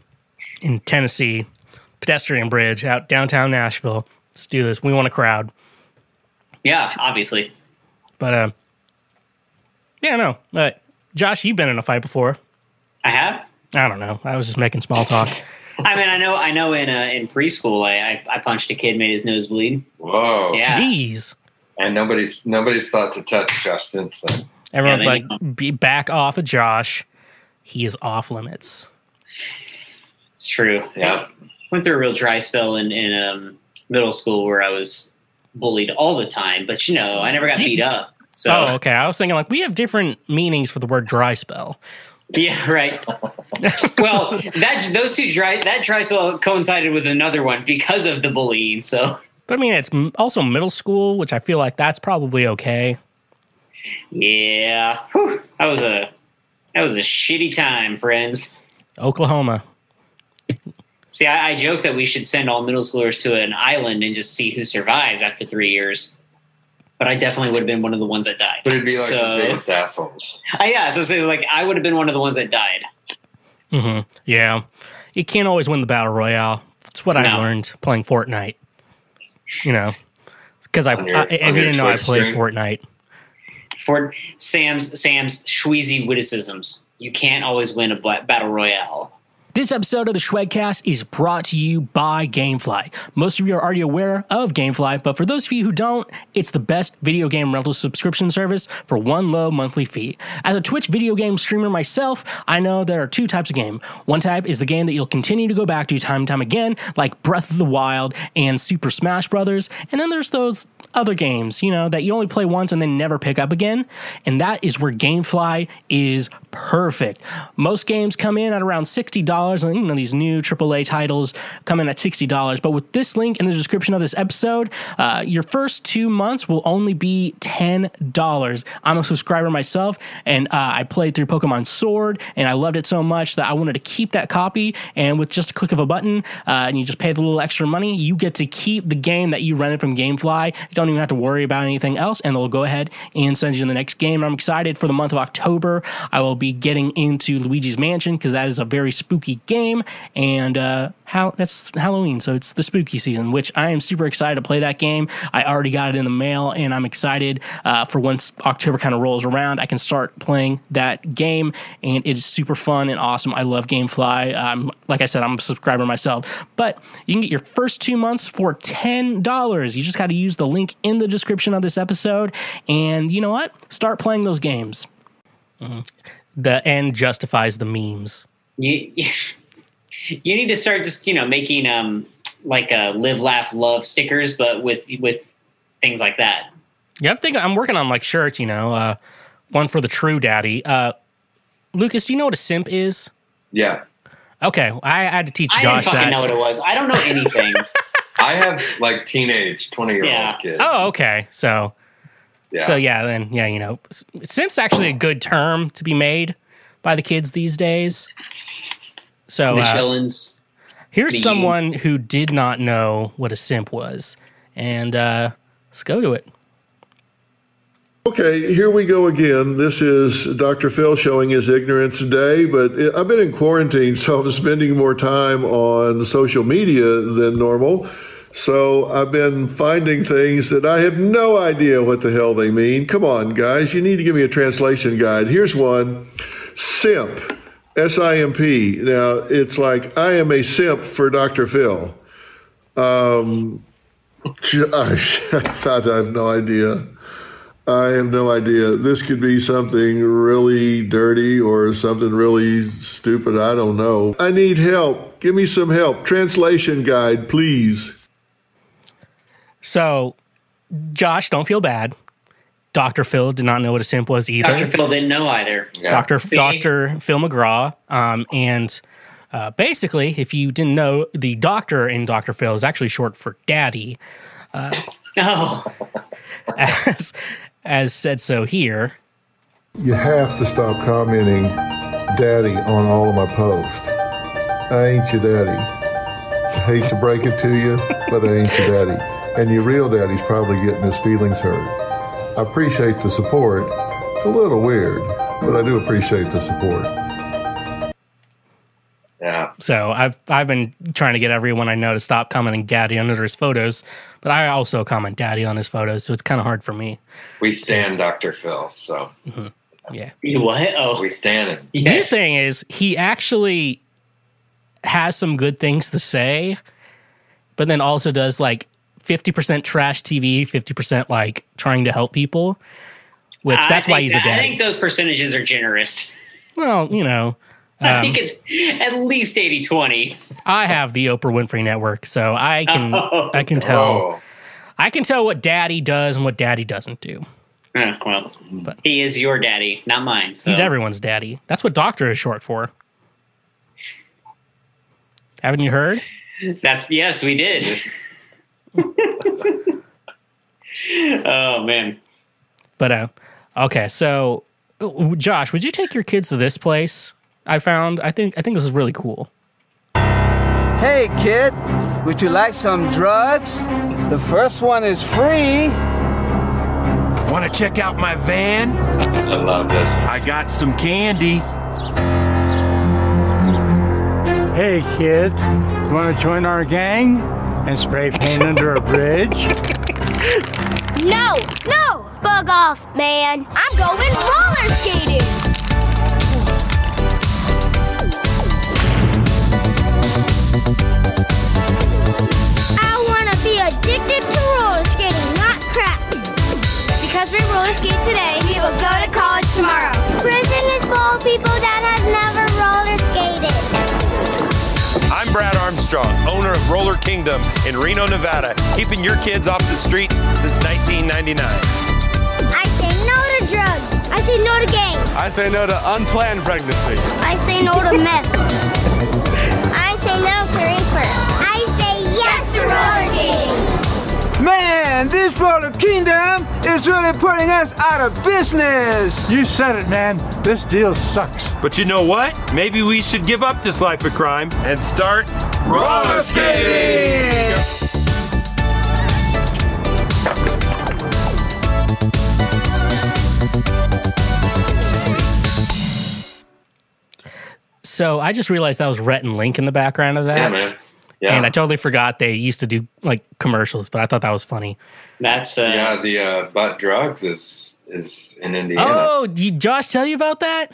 in Tennessee, pedestrian bridge out downtown Nashville. Let's do this. We want a crowd. yeah, obviously. But uh, yeah, no. Uh, Josh, you've been in a fight before. I have. I don't know. I was just making small talk. *laughs* I mean, I know. I know. In uh, in preschool, I, I I punched a kid, made his nose bleed. Whoa. Yeah. Jeez. And nobody's nobody's thought to touch Josh since then. Everyone's Yeah, like, be back off of Josh. He is off limits. It's true. Yeah. Went through a real dry spell in in um, middle school where I was bullied all the time, but you know, I never got Did- beat up. So Oh, okay. I was thinking like we have different meanings for the word dry spell. yeah, *laughs* right. well, *laughs* that those two dry that dry spell coincided with another one because of the bullying. So But I mean, it's also middle school, which I feel like that's probably okay. yeah, Whew. that was a that was a shitty time, friends. Oklahoma. See, I, I joke that we should send all middle schoolers to an island and just see who survives after three years. But I definitely would have been one of the ones that died. But it'd be like so, the biggest assholes. Uh, *laughs* yeah, so say like I would have been one of the ones that died. hmm Yeah. You can't always win the battle royale. That's what I've learned playing Fortnite. You know, because I, your, I if you didn't know I play stream? Fortnite. For Sam's Sam's Shweezy witticisms, you can't always win a battle royale. This episode of the Shwedcast is brought to you by Gamefly. Most of you are already aware of Gamefly, but for those of you who don't, it's the best video game rental subscription service for one low monthly fee. As a Twitch video game streamer myself, I know there are two types of game. One type is the game that you'll continue to go back to time and time again, like Breath of the Wild and Super Smash Brothers, and then there's those other games, you know, that you only play once and then never pick up again. And that is where Gamefly is perfect. Most games come in at around $60, and you know, these new AAA titles come in at $60. But with this link in the description of this episode, uh, your first two months will only be $10. I'm a subscriber myself, and uh, I played through Pokemon Sword, and I loved it so much that I wanted to keep that copy. And with just a click of a button, uh, and you just pay the little extra money, you get to keep the game that you rented from GameFly. You don't even have to worry about anything else, and they'll go ahead and send you the next game. I'm excited for the month of October. I will be getting into Luigi's Mansion because that is a very spooky game, and uh, how that's Halloween, so it's the spooky season, which I am super excited to play that game. I already got it in the mail, and I'm excited uh, for once October kind of rolls around, I can start playing that game, and it is super fun and awesome. I love GameFly. Um, like I said, I'm a subscriber myself, but you can get your first two months for ten dollars. You just got to use the link in the description of this episode, and you know what? Start playing those games. Mhm. The end justifies the memes. You *laughs* you need to start just you know making um like uh, live laugh love stickers, but with with things like that. Yeah, I think I'm working on like shirts. You know, uh, one for the true daddy. Uh, Lucas, do you know what a simp is? Yeah. Okay, I had to teach I didn't Josh fucking that. know what it was. I don't know anything. *laughs* I have like teenage, 20 year Yeah. old kids. Oh, okay. So, yeah. so yeah, then yeah, you know, s- simp's actually a good term to be made by the kids these days. So the uh, here's the- someone who did not know what a simp was, and uh, let's go to it. Okay, here we go again. This is Dr. Phil showing his ignorance today, but I've been in quarantine, so I'm spending more time on social media than normal. So I've been finding things that I have no idea what the hell they mean. Come on, guys, you need to give me a translation guide. Here's one simp, S I M P. Now, it's like, I am a simp for Dr. Phil. Um, *laughs* I have no idea. I have no idea. This could be something really dirty or something really stupid. I don't know. I need help. Give me some help. Translation guide, please. So, Josh, don't feel bad. Dr. Phil did not know what a simp was either. Dr. Phil didn't know either. Dr. See? Dr. Phil McGraw. Um, and uh, basically, if you didn't know, the doctor in Dr. Phil is actually short for daddy, *laughs* Oh, as, as said so here. You have to stop commenting daddy on all of my posts. I ain't your daddy. I hate to break it to you, but I ain't your daddy. And your real daddy's probably getting his feelings hurt. I appreciate the support. It's a little weird, but I do appreciate the support. Yeah. So I've I've been trying to get everyone I know to stop commenting daddy under his photos, but I also comment daddy on his photos, so it's kind of hard for me. We stand Dr. Phil, so mm-hmm. Yeah. you what? Oh, we stand him. The thing is, he actually has some good things to say, but then also does like 50% trash TV, 50% like trying to help people, which I that's why he's a dad. I think those percentages are generous. well, you know, *laughs* I um, think it's at least 80 20. I have the Oprah Winfrey Network, so I can *laughs* Oh. I can tell Oh, I can tell what daddy does and what daddy doesn't do. well, But- he is your daddy, not mine. So. He's everyone's daddy. That's what doctor is short for. Haven't you heard? That's yes, we did. *laughs* oh man, But uh okay, so Josh, would you take your kids to this place? I found I think I think this is really cool. Hey, kid, would you like some drugs? The first one is free. Want to check out my van? I love this. I got some candy. Hey, kid, want to join our gang and spray paint under a bridge? No, no! Bug off, man. I'm going roller skating. I want to be addicted to roller skating, not crack. Because we roller skate today, we will go to college tomorrow. Prison is full of people that have never roller Brad Armstrong, owner of Roller Kingdom in Reno, Nevada, keeping your kids off the streets since 1999. I say no to drugs. I say no to gangs. I say no to unplanned pregnancy. I say no to meth. I say no to reefer. I say yes to roller skating. Man, this Roller Kingdom is really putting us out of business. You said it, man. This deal sucks. But you know what? Maybe we should give up this life of crime and start roller skating. So I just realized that was Rhett and Link in the background of that. Yeah, man. Yeah. And I totally forgot they used to do like commercials, but I thought that was funny. that's uh, yeah, the uh, butt drugs is is in Indiana. Oh, did Josh tell you about that?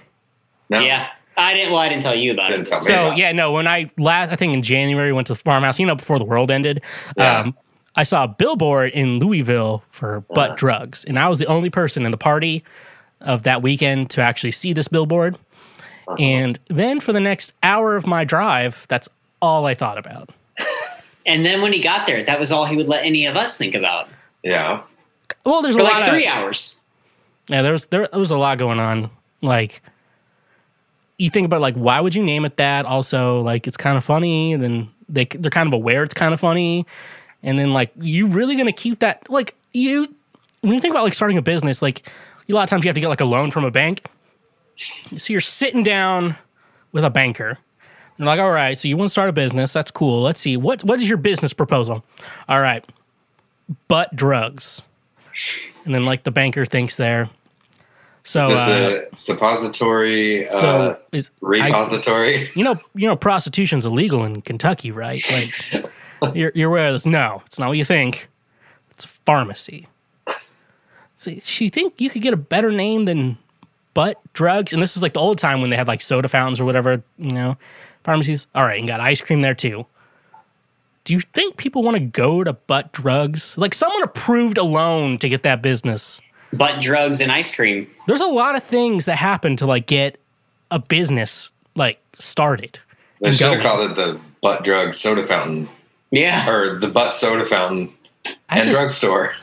No, yeah. I didn't. Well, I didn't tell you about didn't it. tell me. So about. yeah, no. When I last, I think in January, went to the farmhouse. You know, before the world ended, Yeah. um, I saw a billboard in Louisville for butt Uh-huh. drugs, and I was the only person in the party of that weekend to actually see this billboard. Uh-huh. And then for the next hour of my drive, that's all I thought about. *laughs* And then when he got there, that was all he would let any of us think about yeah, Well, there's for a like lot three of hours. yeah. There was there, there was a lot going on. Like you think about like why would you name it that? Also, like it's kind of funny, and then they they're kind of aware it's kind of funny, and then like you really gonna keep that like you when you think about like starting a business, like a lot of times you have to get like a loan from a bank. So you're sitting down with a banker. They're like, all right, so you want to start a business? That's cool. Let's see what what is your business proposal? All right, butt drugs, and then like the banker thinks there. So is this uh, a suppository so uh, is repository? you know you know prostitution's illegal in Kentucky, right? Like *laughs* you're you're aware of this. No, it's not what you think. It's a pharmacy. So, so you think you could get a better name than butt drugs? And this is like the old time when they had like soda fountains or whatever, you know, pharmacies. All right, and got ice cream there too. Do you think people want to go to butt drugs? Like someone approved a loan to get that business. Butt drugs and ice cream. There's a lot of things that happen to like get a business like started. They and should have called it the butt drug soda fountain. Yeah. Or the butt soda fountain I and just- drugstore.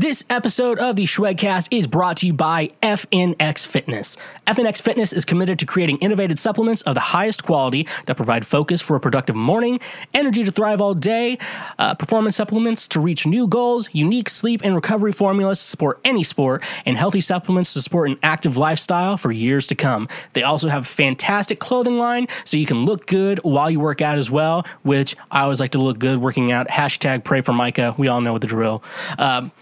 This episode of the Shwedcast is brought to you by FNX Fitness. FNX Fitness is committed to creating innovative supplements of the highest quality that provide focus for a productive morning, energy to thrive all day, uh, performance supplements to reach new goals, unique sleep and recovery formulas to support any sport, and healthy supplements to support an active lifestyle for years to come. They also have a fantastic clothing line so you can look good while you work out as well, which I always like to look good working out. Hashtag pray for Micah. We all know the drill. Um,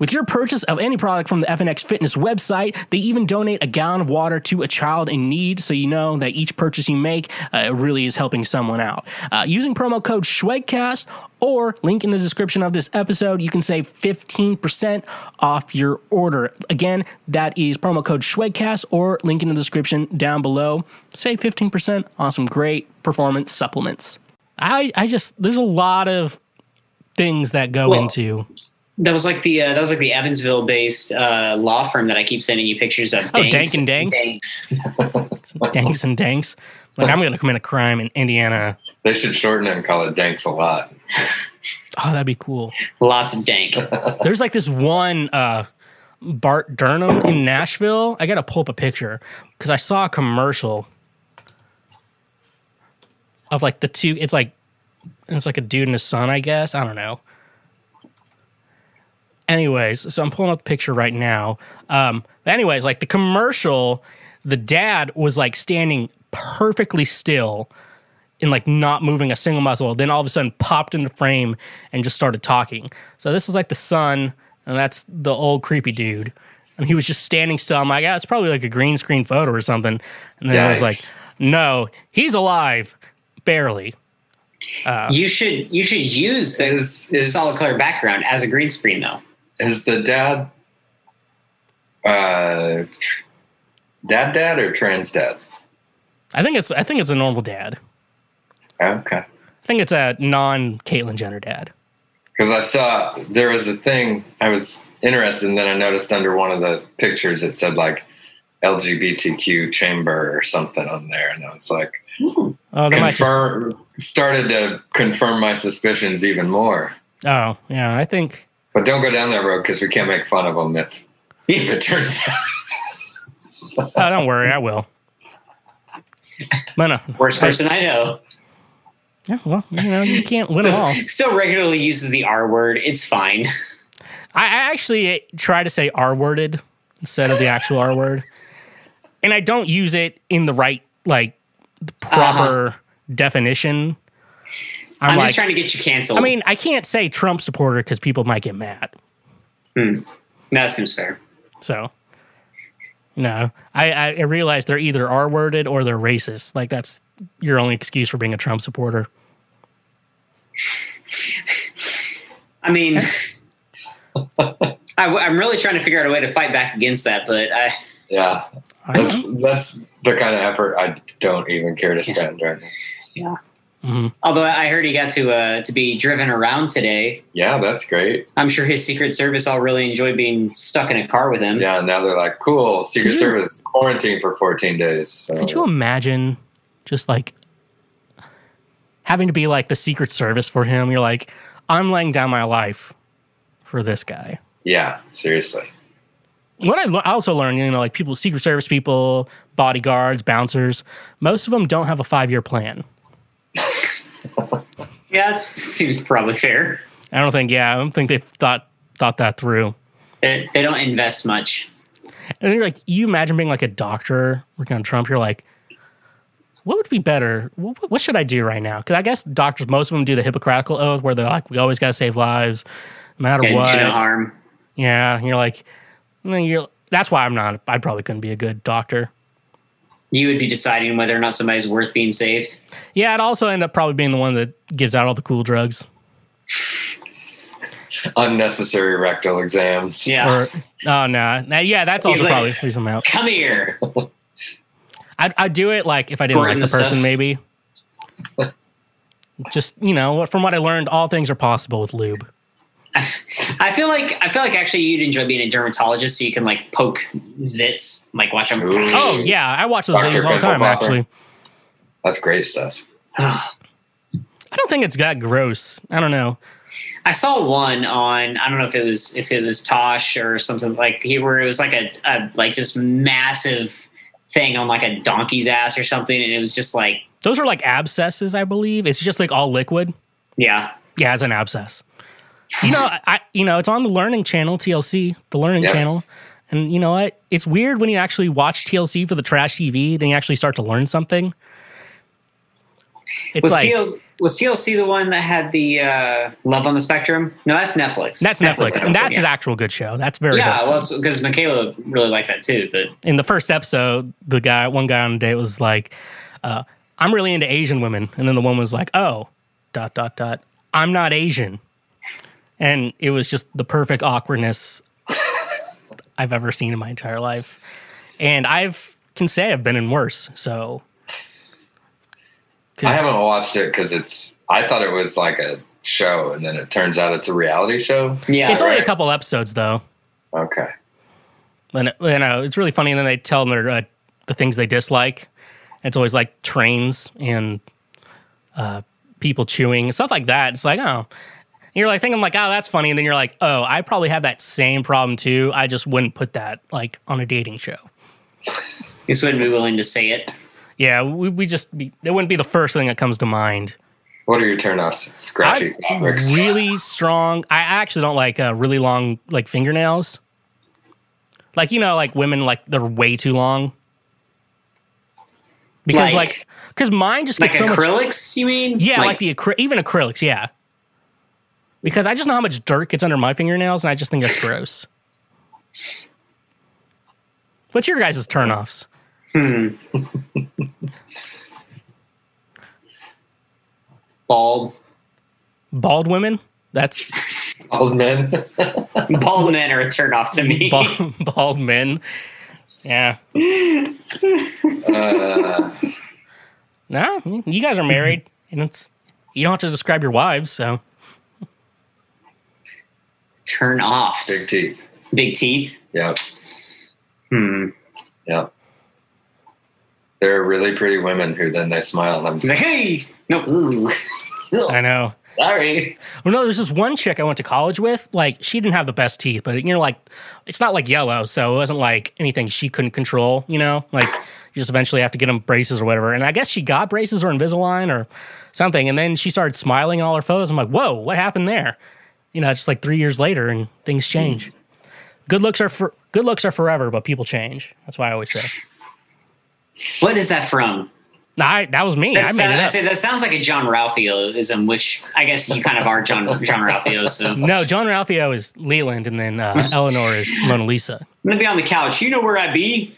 with your purchase of any product from the FNX Fitness website, they even donate a gallon of water to a child in need, so you know that each purchase you make uh, really is helping someone out. Uh, using promo code SHWEDCAST or link in the description of this episode, you can save 15% off your order. Again, that is promo code SHWEDCAST or link in the description down below. Save 15% on some great performance supplements. I, I just, there's a lot of things that go Well, into That was like the uh, that was like the Evansville based uh, law firm that I keep sending you pictures of. Oh, Dank and Danks? *laughs* danks and danks. Like I'm going to commit a crime in Indiana. They should shorten it and call it Danks a lot. Oh, that'd be cool. Lots of dank. *laughs* There's like this one uh, Bart Durham in Nashville. I got to pull up a picture because I saw a commercial of like the two. It's like it's like a dude and his son. I guess I don't know. Anyways, so I'm pulling up the picture right now. Um, but anyways, like the commercial, the dad was like standing perfectly still and like not moving a single muscle. Then all of a sudden popped into frame and just started talking. So this is like the son, and that's the old creepy dude. And he was just standing still. I'm like, yeah, it's probably like a green screen photo or something. And then I was like, no, he's alive, barely. Uh, you should you should use the Is is solid color background as a green screen though. Is the dad uh dad dad or trans dad? I think it's I think it's a normal dad. Okay. I think it's a non Caitlyn Jenner dad. Because I saw there was a thing I was interested in, then I noticed under one of the pictures it said like LGBTQ chamber or something on there, and I was like, Oh, that just, started to confirm my suspicions even more. oh yeah, I think But don't go down that road because we can't make fun of them if, if it turns out. oh, don't worry, I will. But no, Worst person I know. Yeah, well, you know, you can't win them all. Still, still regularly uses the R word. It's fine. I I actually try to say R worded instead of the actual R word. And I don't use it in the right, like, the uh-huh. proper definition. I'm, like, just trying to get you canceled. I mean, I can't say Trump supporter because people might get mad. Hmm. that seems fair. So, no, I, I I realize they're either R worded or they're racist. Like, that's your only excuse for being a Trump supporter. *laughs* I mean, *laughs* I, am really trying to figure out a way to fight back against that, but I, Yeah, *laughs* I that's that's the kind of effort I don't even care to spend right now. yeah. Hmm Although I heard he got to uh, to be driven around today. Yeah, that's great. I'm sure his Secret Service all really enjoyed being stuck in a car with him. Yeah, now they're like, cool, Secret you- Service quarantine for 14 days. So. Could you imagine just like having to be like the Secret Service for him? You're like, I'm laying down my life for this guy. Yeah, seriously. What I, le- I also learned, you know, like people, Secret Service people, bodyguards, bouncers, most of them don't have a five year plan. Yeah, that seems probably fair. I don't think, yeah, I don't think they've thought thought that through. They, they don't invest much. And you're like, you imagine being like a doctor working on Trump. You're like, what would be better? What, what should I do right now? Because I guess doctors, most of them do the Hippocratic oath where they're like, we always got to save lives, no matter Can what. do no harm. Yeah, and you're like, and then you're. That's why I'm not. I probably couldn't be a good doctor. You would be deciding whether or not somebody's worth being saved. Yeah, I'd also end up probably being the one that gives out all the cool drugs. Unnecessary rectal exams. Yeah. Or, oh no, nah. yeah, that's He's also like, probably reason I'm out. Come here. *laughs* I'd, I'd do it like if I didn't like Burn the the person, stuff. maybe. *laughs* Just you know, from what I learned, all things are possible with lube. *laughs* I feel like I feel like actually you'd enjoy being a dermatologist, so you can like poke zits, like watch them. Oh yeah, I watch those Dr. videos all the time. Popper. Actually, That's great stuff. *sighs* I don't think it's that gross. I don't know. I saw one on I don't know if it was if it was Tosh or something like he where it was like a, a like just massive thing on like a donkey's ass or something, and it was just like Those are like abscesses, I believe. It's just like all liquid. yeah. Yeah, it's an abscess. You know, *laughs* I you know it's on the Learning Channel, TLC, the Learning Yeah. Channel, and you know what? It's weird when you actually watch TLC for the trash TV, then you actually start to learn something. It's was like TLC, was TLC the one that had the uh, Love on the Spectrum? No, that's Netflix. that's Netflix, and that's yeah. an actual good show. That's very yeah. Well, because Michaela really liked that too, but in the first episode, the guy, one guy on the date was like, uh, "I'm really into Asian women," and then the woman was like, "Oh, dot dot dot, I'm not Asian," and it was just the perfect awkwardness *laughs* I've ever seen in my entire life, and I've can say I've been in worse. So, I haven't watched it because it's. I thought it was like a show, and then it turns out it's a reality show. yeah, it's only a couple episodes though, Okay. and you know it's really funny. And then they tell them their, uh, the things they dislike. It's always like trains and uh, people chewing stuff like that. It's like oh, And you're like thinking like oh that's funny, and then you're like oh I probably have that same problem too. I just wouldn't put that like on a dating show. just wouldn't be willing to say it. Yeah, we, we just be, it wouldn't be the first thing that comes to mind. What are your turnoffs? Scratchy I'm fabrics. really strong. I actually don't like uh, really long like fingernails. Like you know, like women like they're way too long. Because Like- like because mine just Like gets so much. acrylics, you mean? Yeah, like, the acry- even acrylics. Yeah. Because I just know how much dirt gets under my fingernails, and I just think that's gross. What's your guys' turnoffs? *laughs* bald. Bald women? That's bald men. *laughs* Bald men are a turnoff to me. bald, bald men. Yeah. uh, No, you guys are married, *laughs* and it's you don't have to describe your wives. So Turn offs. big teeth. Big teeth. Yep. Hmm. Yep. They're really pretty women who then they smile and I'm just like, hey, no, ooh, I know. sorry. Well, no, there's this one chick I went to college with. Like, she didn't have the best teeth, but you know, like, it's not like yellow, so it wasn't like anything she couldn't control. You know, like you just eventually have to get them braces or whatever. And I guess she got braces or Invisalign or something, and then she started smiling in all her photos. I'm like, whoa, what happened there? You know, it's like three years later, and things change. Good looks are for good looks are forever, but people change. That's why I always say. What is that from? I, that was me. I That's, made it I up. say that sounds like a Jean-Ralphioism, which I guess you kind of are John *laughs* Jean-Ralphio. So No, Jean-Ralphio is Leland, and then uh, *laughs* Eleanor is Mona Lisa. I'm gonna be on the couch. You know where I be?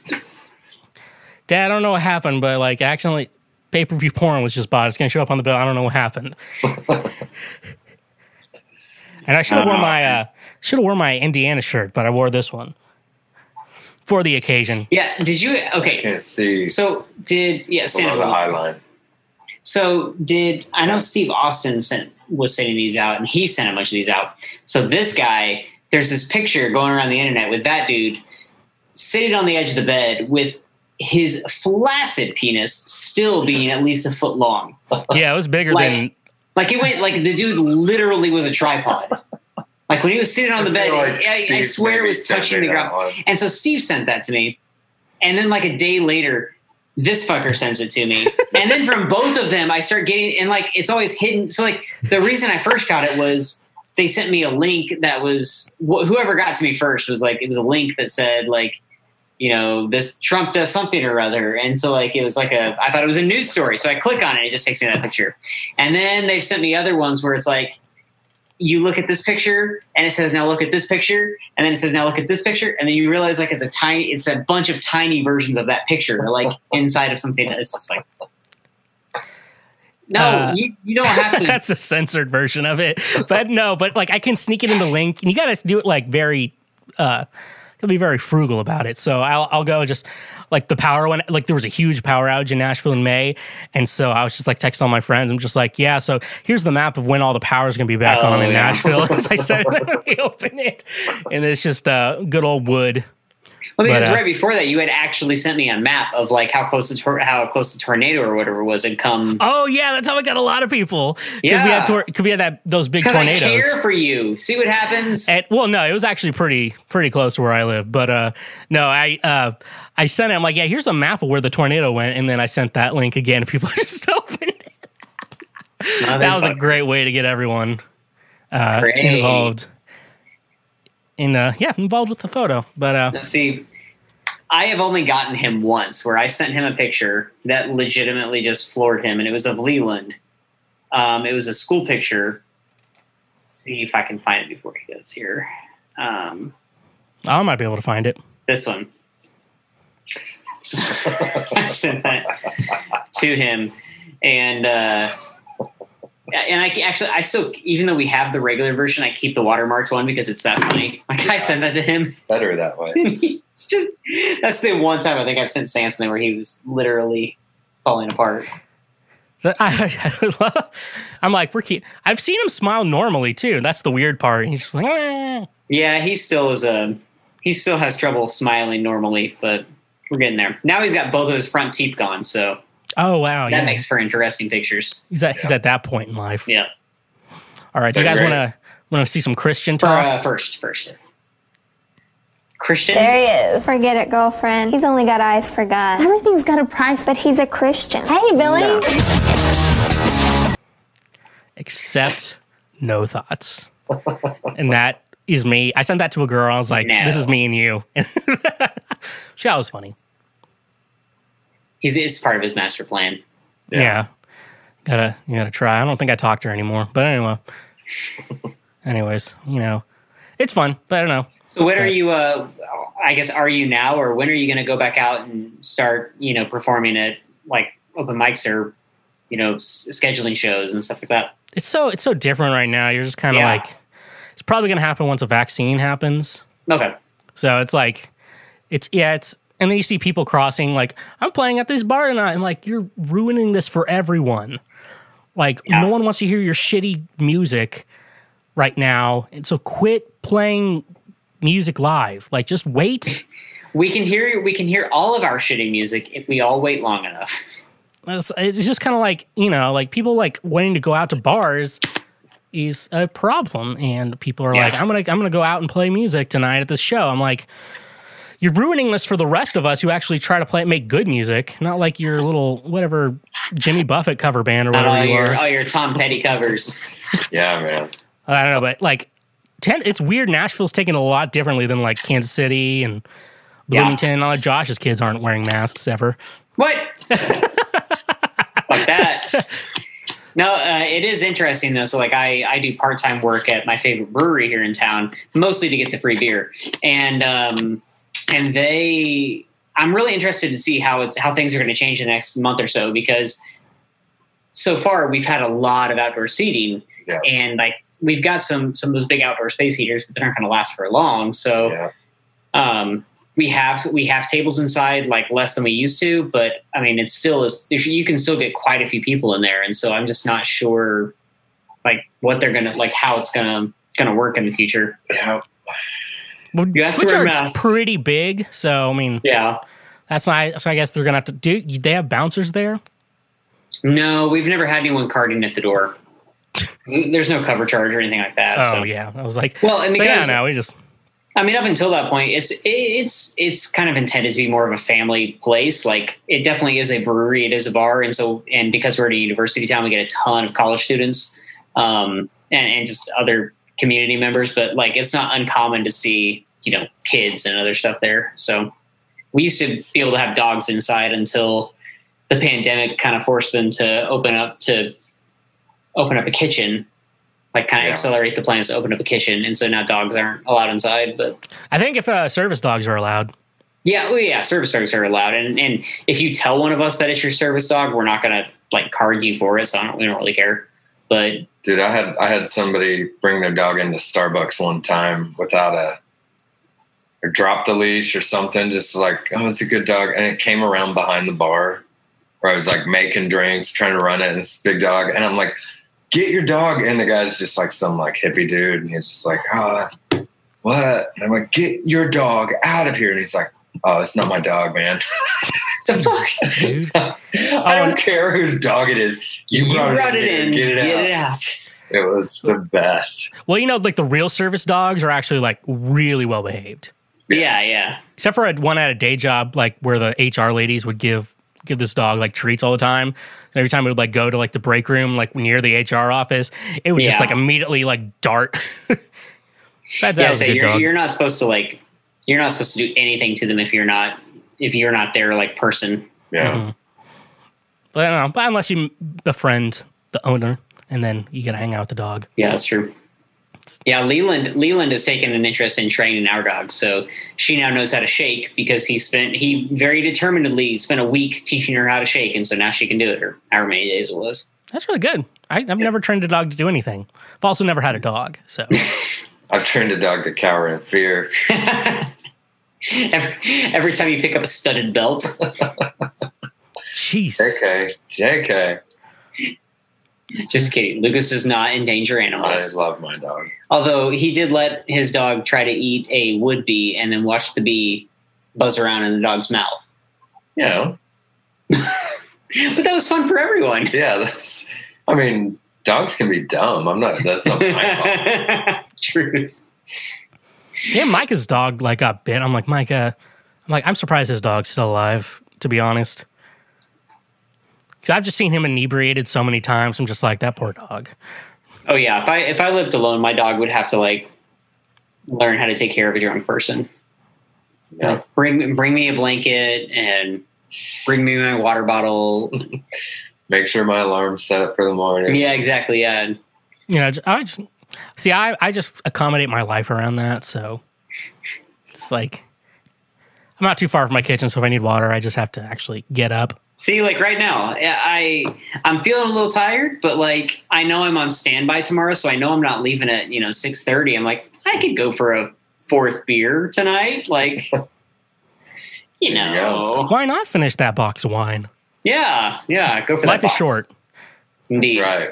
Dad, I don't know what happened, but like accidentally pay per view porn was just bought. It's gonna show up on the bill. I don't know what happened. *laughs* and I should have worn my uh, should have worn my Indiana shirt, but I wore this one for the occasion. Yeah. Did you? Okay. can't see So did yeah? Stand below the up. high line. So did I know Steve Austin sent was sending these out, and he sent a bunch of these out. So this guy, there's this picture going around the internet with that dude sitting on the edge of the bed with his flaccid penis still being at least a foot long. Yeah, it was bigger Like- than Like it went like the dude literally was a tripod. Like when he was sitting on the bed, like I, I swear it was touching the ground. one. And so Steve sent that to me. And then like a day later, this fucker sends it to me. and then from both of them, I start getting and like it's always hidden. So like the reason I first got it was they sent me a link that was wh- whoever got to me first was like it was a link that said like you know, this Trump does something or other. And so like it was like a I thought it was a news story. So I click on it, it just takes me to that picture. And then they've sent me other ones where it's like you look at this picture and it says now look at this picture and then it says now look at this picture and then you realize like it's a tiny it's a bunch of tiny versions of that picture like *laughs* inside of something that's just like no Uh, you, you don't have to *laughs* That's a censored version of it. But no, but like I can sneak it in the link and you got to do it like very uh gotta be very frugal about it. So I'll I'll go just like the power one like there was a huge power outage in Nashville in May. And so I was just like texting all my friends. I'm just like yeah so here's the map of when all the power is going to be back Oh, on in yeah. Nashville. *laughs* As I said *laughs* *laughs* we open it. And it's just uh good old wood Well, because But, uh, right before that, you had actually sent me a map of like how close the tor- how close the tornado or whatever was had come. Oh yeah, that's how I got a lot of people. Yeah, we had tor- we had that those big Because I tornadoes. care for you. See what happens. And, well, no, it was actually pretty pretty close to where I live. But uh, no, I uh, I sent it. I'm like, yeah, here's a map of where the tornado went, and then I sent that link again. And people *laughs* just opened it. that was a great way to get everyone uh, involved. In uh, yeah, involved with the photo. But uh, Now, see, I have only gotten him once where I sent him a picture that legitimately just floored him, and it was of Leland. Um, it was a school picture. Let's see if I can find it before he goes here. Um, I might be able to find it. this one. *laughs* I sent that to him, and uh, and I actually I still even though we have the regular version, I keep the watermarked one because it's that funny. *laughs* Like I sent that to him. Better that way. *laughs* it's just that's the one time I think I've sent Sam something where he was literally falling apart. That- *laughs* I, am like, we're keep, I've seen him smile normally too. That's the weird part. He's just like, "Eh." Yeah, he still is a he still has trouble smiling normally, but we're getting there. Now he's got both of his front teeth gone, so oh wow, that yeah. makes for interesting pictures. he's at he's at that point in life. Yeah. All right, do you guys want to want to see some Christian For, uh, talks? first, first. Christian. There he is. Forget it, girlfriend. He's only got eyes for God. Everything's got a price, but he's a Christian. Hey, Billy. Except no thoughts, and that is me. I sent that to a girl. I was like, No. this is me and you. *laughs* she was funny. He's it's part of his master plan. Yeah. Gotta you gotta try. I don't think I talked to her anymore. But anyway. *laughs* Anyways, you know. It's fun, but I don't know. So when are you? Uh, I guess are you now, or when are you going to go back out and start? You know, performing at like open mics or you know s- scheduling shows and stuff like that. It's so it's so different right now. You're just kinda Yeah. like it's probably gonna happen once a vaccine happens. Okay. So it's like it's yeah, it's and then you see people crossing like, I'm playing at this bar tonight. I'm like, you're ruining this for everyone. Like no one wants to hear your shitty music right now. And so quit playing music live. Like just wait. We can hear we can hear all of our shitty music if we all wait long enough. It's, it's just kind of like you know, like people like wanting to go out to bars is a problem, and people are Yeah. like, I'm gonna I'm gonna go out and play music tonight at this show. I'm like, you're ruining this for the rest of us who actually try to play make good music, not like your little whatever Jimmy Buffett cover band or whatever all you your are. all your Tom Petty covers. Yeah, man. I don't know, but like, ten, it's weird. Nashville's taken a lot differently than like Kansas City and Yeah. Bloomington. All of Josh's kids aren't wearing masks ever. What? *laughs* like that. No, uh, it is interesting though. So, like, I I do part time work at my favorite brewery here in town, mostly to get the free beer, and um, and they. I'm really interested to see how it's how things are going to change in the next month or so because so far we've had a lot of outdoor seating Yeah. and like we've got some some of those big outdoor space heaters, but they're not going to last for long. So um, we have we have tables inside like less than we used to, but I mean it's still is you can still get quite a few people in there, and so I'm just not sure like what they're gonna like how it's gonna gonna work in the future. Yeah. Well, You have to wear Switchyard's pretty big, so I mean, Yeah. that's not. So I guess they're gonna have to do. They have bouncers there. No, we've never had anyone carding at the door. There's no cover charge or anything like that. Oh so. yeah, I was like, Well, and so yeah, because- no, we just I mean, up until that point, it's it's it's kind of intended to be more of a family place. Like it definitely is a brewery, it is a bar, and so and because we're at a university town, we get a ton of college students, um, and and just other community members. But like, it's not uncommon to see you know kids and other stuff there. So we used to be able to have dogs inside until the pandemic kind of forced them to open up to open up a kitchen, like kind of Yeah. accelerate the plans to open up a kitchen, and so now dogs aren't allowed inside. But I think if uh, service dogs are allowed, yeah, well, yeah, service dogs are allowed, and and if you tell one of us that it's your service dog, we're not gonna like card you for it. So I don't, we don't really care. But Dude, I had I had somebody bring their dog into Starbucks one time without a or dropped the leash or something, just like, oh, it's a good dog. And it came around behind the bar where I was like making drinks, trying to run it, and it's a big dog. And I'm like, get your dog. And the guy's just like some like hippie dude. And he's just like, ah, what? And I'm like, get your dog out of here. And he's like, oh, it's not my dog, man. *laughs* dude. *laughs* I don't oh. care whose dog it is. You, you brought, brought it here. in, Get it get out. it out. It was the best. Well, you know, like the real service dogs are actually like really well behaved. Yeah, yeah. Except for a one at a day job, like where the HR ladies would give give this dog like treats all the time. And every time we would like go to like the break room, like near the HR office, it would just like immediately like dart. *laughs* Besides that, yeah, it so a good you're dog. you're not supposed to like you're not supposed to do anything to them if you're not if you're not their like person. Yeah. Mhm. But I don't know. But unless you befriend the owner, and then you get to hang out with the dog. Yeah, that's true. Yeah, Leland Leland has taken an interest in training our dog, so she now knows how to shake because he spent he very determinedly spent a week teaching her how to shake, and so now she can do it, or however many days it was. That's really good. I, I've never trained a dog to do anything. I've also never had a dog, so *laughs* I've trained a dog to cower in fear. every, every time you pick up a studded belt, jeez. JK, JK. Just kidding. Lucas does not endanger animals. I love my dog. Although he did let his dog try to eat a wood bee and then watch the bee buzz around in the dog's mouth. You *laughs* know, But that was fun for everyone. yeah. That's. I mean, dogs can be dumb. I'm not. That's not my fault. *laughs* Truth. yeah, Micah's dog like got bit. I'm like Micah. I'm like I'm surprised his dog's still alive. To be honest, because I've just seen him inebriated so many times. I'm just like that poor dog. Oh yeah, if I if I lived alone, my dog would have to like learn how to take care of a drunk person. Yeah. Bring bring me a blanket and bring me my water bottle. *laughs* Make sure my alarm's set up for the morning. yeah, exactly. Yeah. You know, I just, see. I I just accommodate my life around that. So, it's like I'm not too far from my kitchen, so if I need water, I just have to actually get up. See, like right now, I I'm feeling a little tired, but like I know I'm on standby tomorrow, so I know I'm not leaving at you know six thirty. I'm like I could go for a fourth beer tonight, like *laughs* you know, Why not finish that box of wine? Yeah, yeah, go for Life that is box. short. Indeed. Right.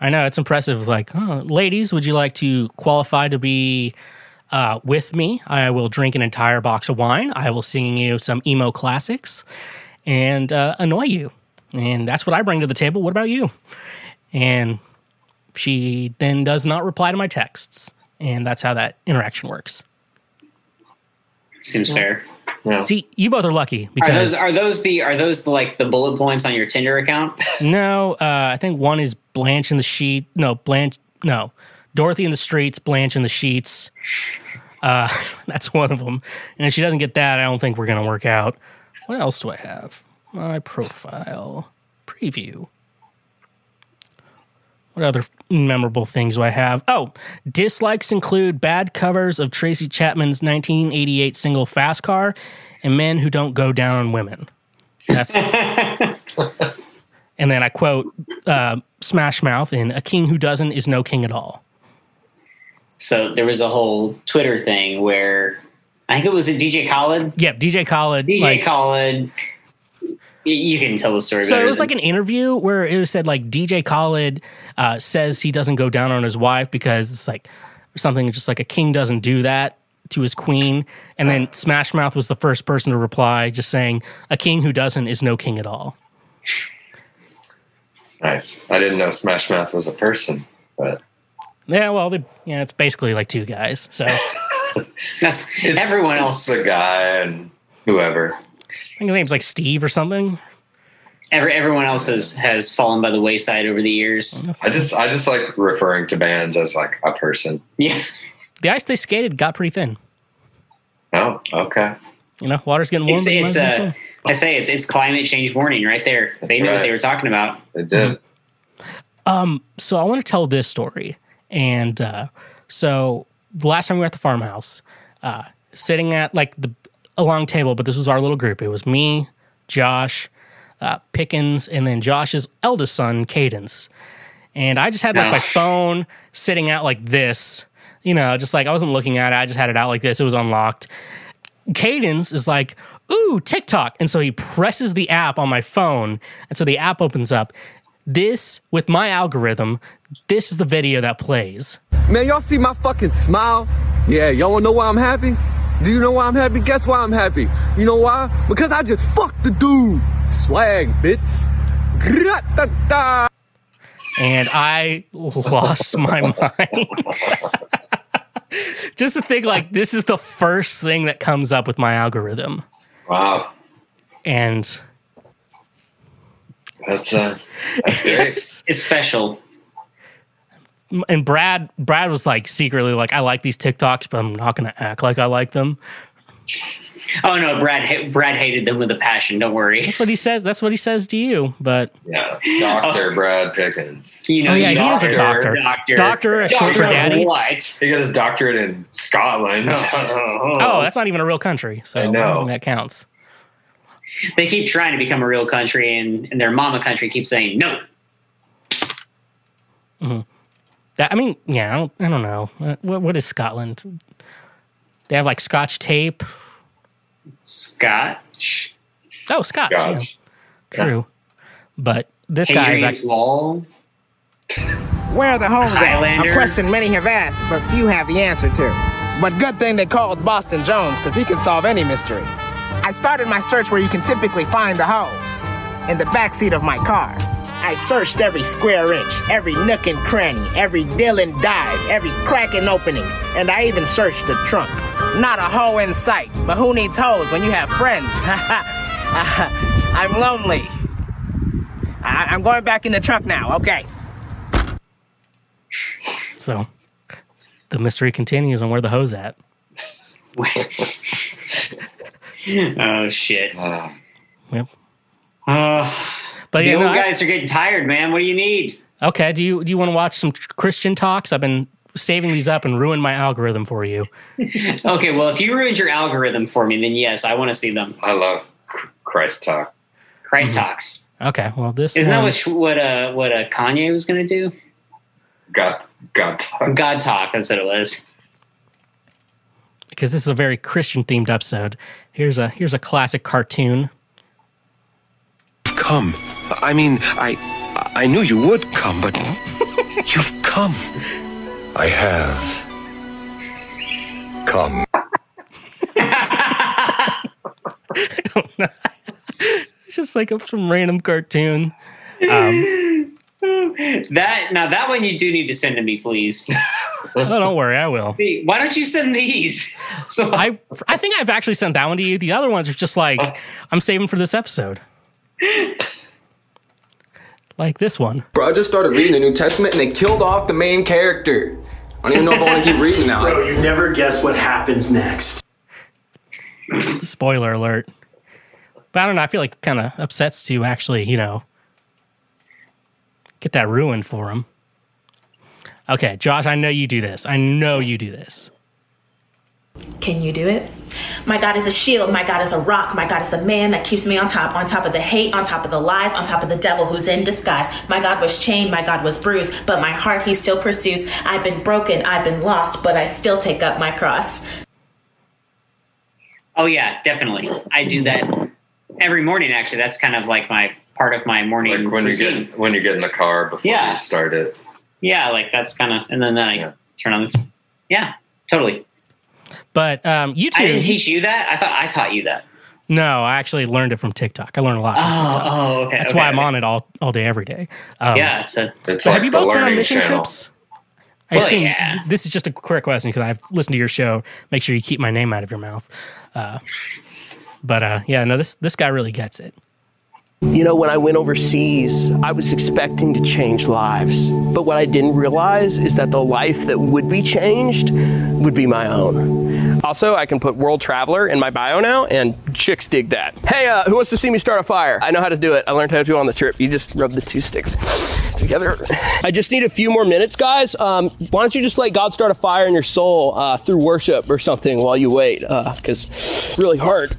I know it's impressive. Like, oh, ladies, would you like to qualify to be uh, with me? I will drink an entire box of wine. I will sing you some emo classics and uh, annoy you. And that's what I bring to the table. What about you? And she then does not reply to my texts. And that's how that interaction works. Seems fair. See, you both are lucky Are because those are those the are those the, like the bullet points on your Tinder account? *laughs* no, uh, I think one is Blanche in the sheet. No, Blanche. No, Dorothy in the streets. Blanche in the sheets. Uh, *laughs* that's one of them. And if she doesn't get that, I don't think we're gonna work out. What else do I have? My profile preview. What other memorable things do I have? Oh, dislikes include bad covers of Tracy Chapman's 1988 single Fast Car and men who don't go down on women. That's *laughs* and then I quote uh, Smash Mouth in "A king who doesn't is no king at all." So there was a whole Twitter thing where I think it was a DJ Khaled. Yep, DJ Khaled. DJ like- Khaled. You can tell the story. So it was than- like an interview where it was said like DJ Khaled uh, says he doesn't go down on his wife because it's like something just like a king doesn't do that to his queen, and then Smash Mouth was the first person to reply, just saying a king who doesn't is no king at all. Nice. I didn't know Smash Mouth was a person, but Yeah, well, they, yeah, it's basically like two guys. So I *laughs* That's everyone it's else. the guy and whoever. I think his name's like Steve or something. Every, everyone else has has fallen by the wayside over the years. I just I just like referring to bands as like a person. Yeah. The ice they skated got pretty thin. Oh, okay. You know, water's getting warm. It's, you it's uh. I say it's it's climate change warning right there. they That's knew what they were talking about. It did. Um, so I want to tell this story. And uh, so the last time we were at the farmhouse, uh, sitting at like the a long table, but this was our little group. It was me, Josh, uh, Pickens, and then Josh's eldest son, Cadence. And I just had like my phone sitting out like this, you know, just like I wasn't looking at it. I just had it out like this. It was unlocked. Cadence is like, ooh, TikTok. And so he presses the app on my phone. And so the app opens up. This, with my algorithm, this is the video that plays. Man, y'all see my fucking smile? Yeah, y'all wanna know why I'm happy? Do you know why I'm happy? Guess why I'm happy? You know why? Because I just fucked the dude. Swag, bitch. Grat-ta-ta. And I lost my *laughs* mind. Just to think like this is the first thing that comes up with my algorithm. Wow. And That's *laughs* uh, that's great. It's, it's special. And Brad Brad was like secretly like I like these TikToks, but I'm not gonna act like I like them. Oh no, Brad Brad hated them with a passion. Don't worry. That's what he says. That's what he says to you. But Yeah, Doctor Brad Pickens. You know, Oh, yeah, he is a doctor, doctor. doctor, Doctor, short for Doctor daddy. What? He got his doctorate in Scotland. oh, *laughs* oh that's not even a real country, so I I know. don't that counts. They keep trying to become a real country, and, and their mama country keeps saying no. Mm-hmm. That I mean, yeah, I don't, I don't know. What, what is Scotland? They have like Scotch tape. Scotch. Oh, Scotch. yeah. Scotch. True. But this guy is Hadrian's actually. Wall. Where are the homes at? Highlander. A question many have asked, but few have the answer to. But good thing they called Boston Jones, because he can solve any mystery. I started my search where you can typically find the hoes in the backseat of my car. I searched every square inch, every nook and cranny, every dill and dive, every crack and opening, and I even searched the trunk. Not a hoe in sight, but who needs hoes when you have friends? *laughs* I'm lonely. I- I'm going back in the trunk now, okay? So the mystery continues on where the hoe's at. *laughs* oh shit. Yep. Uh, But the yeah, no, old I- guys are getting tired, man. What do you need? Okay. Do you do you want to watch some Christian talks? I've been saving these up and ruined my algorithm for you. *laughs* Okay, well, if you ruined your algorithm for me, then yes, I want to see them. I love Christ talk. Christ Mm-hmm. talks. Okay. Well, this Isn't that what what uh what uh, Kanye was going to do? God, God talk. God talk. That's what it was. because this is a very Christian themed episode. Here's a here's a classic cartoon. Come. I mean, I I knew you would come, but *laughs* you've come. I have come. *laughs* It's just like a, some random cartoon. Um, *laughs* That now that one you do need to send to me, please. oh, don't worry, I will. Why don't you send these? So I I think I've actually sent that one to you. The other ones are just like I'm saving for this episode. Like this one. Bro, I just started reading the New Testament and they killed off the main character. I don't even know if I want to keep reading now. *laughs* Bro, you never guess what happens next. Spoiler alert. But I don't know. I feel like it kind of upsets to actually, you know, get that ruined for him. Okay, Josh, I know you do this. I know you do this. Can you do it? My God is a shield. My God is a rock. My God is the man that keeps me on top, on top of the hate, on top of the lies, on top of the devil who's in disguise. My God was chained. My God was bruised, but my heart he still pursues. I've been broken. I've been lost, but I still take up my cross. Oh yeah, definitely. I do that every morning. Actually, that's kind of like my part of my morning Like when you get when you get in the car before Yeah. you start it. yeah, like that's kind of, and then, then I turn on. The, yeah, totally. But um, YouTube. I didn't teach you that. I thought I taught you that. No, I actually learned it from TikTok. I learned a lot. From Oh, TikTok. oh, okay, That's okay, why I'm okay. on it all all day, every day. Um, yeah, it's a. It's but like have you both been on mission channel. trips? I Well, assume yeah. this is just a quick question because I've listened to your show. Make sure you keep my name out of your mouth. Uh, but uh, yeah, no, this this guy really gets it. You know, when I went overseas, I was expecting to change lives. But what I didn't realize is that the life that would be changed would be my own. Also, I can put world traveler in my bio now, and chicks dig that. Hey, uh, who wants to see me start a fire? I know how to do it. I learned how to do it on the trip. You just rub the two sticks together. I just need a few more minutes, guys. Um, why don't you just let God start a fire in your soul uh, through worship or something while you wait? Because it's really hard.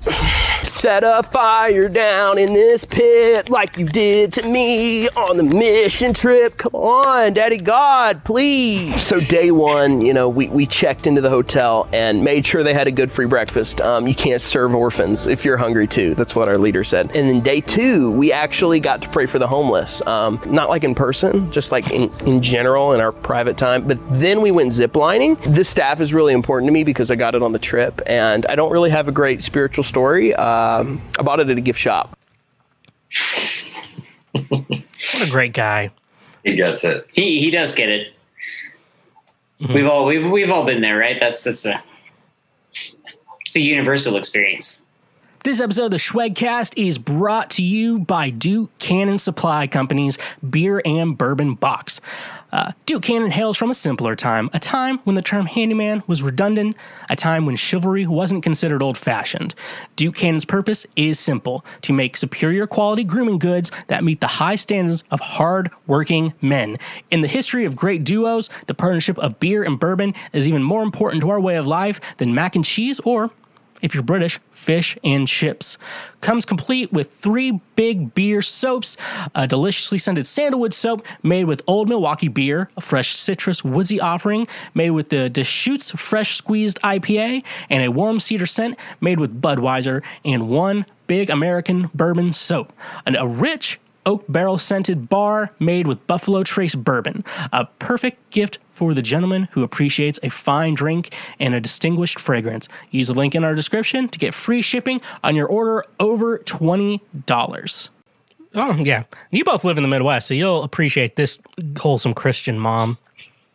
Set a fire down in this pit like you did to me on the mission trip. Come on, Daddy God, please. So, day one, you know, we, we checked into the hotel and made sure they had a good free breakfast. Um, you can't serve orphans if you're hungry too. That's what our leader said. And then day two, we actually got to pray for the homeless. Um, not like in person, just like in, in general in our private time. But then we went ziplining. This staff is really important to me because I got it on the trip and I don't really have a great spiritual story. Um, I bought it at a gift shop. What a great guy. He gets it. He he does get it. Mm-hmm. We've all we've we've all been there, right? That's that's a it's a universal experience. This episode of the Shwedcast is brought to you by Duke Cannon Supply Company's Beer and Bourbon Box. Uh, Duke Cannon hails from a simpler time, a time when the term handyman was redundant, a time when chivalry wasn't considered old fashioned. Duke Cannon's purpose is simple to make superior quality grooming goods that meet the high standards of hard working men. In the history of great duos, the partnership of beer and bourbon is even more important to our way of life than mac and cheese or if you're British, fish and chips. Comes complete with three big beer soaps, a deliciously scented sandalwood soap made with old Milwaukee beer, a fresh citrus woodsy offering made with the Deschutes fresh squeezed IPA, and a warm cedar scent made with Budweiser, and one big American bourbon soap. And a rich oak barrel scented bar made with Buffalo Trace bourbon. A perfect gift for the gentleman who appreciates a fine drink and a distinguished fragrance. Use the link in our description to get free shipping on your order over $20. Oh, yeah. You both live in the Midwest, so you'll appreciate this wholesome Christian mom.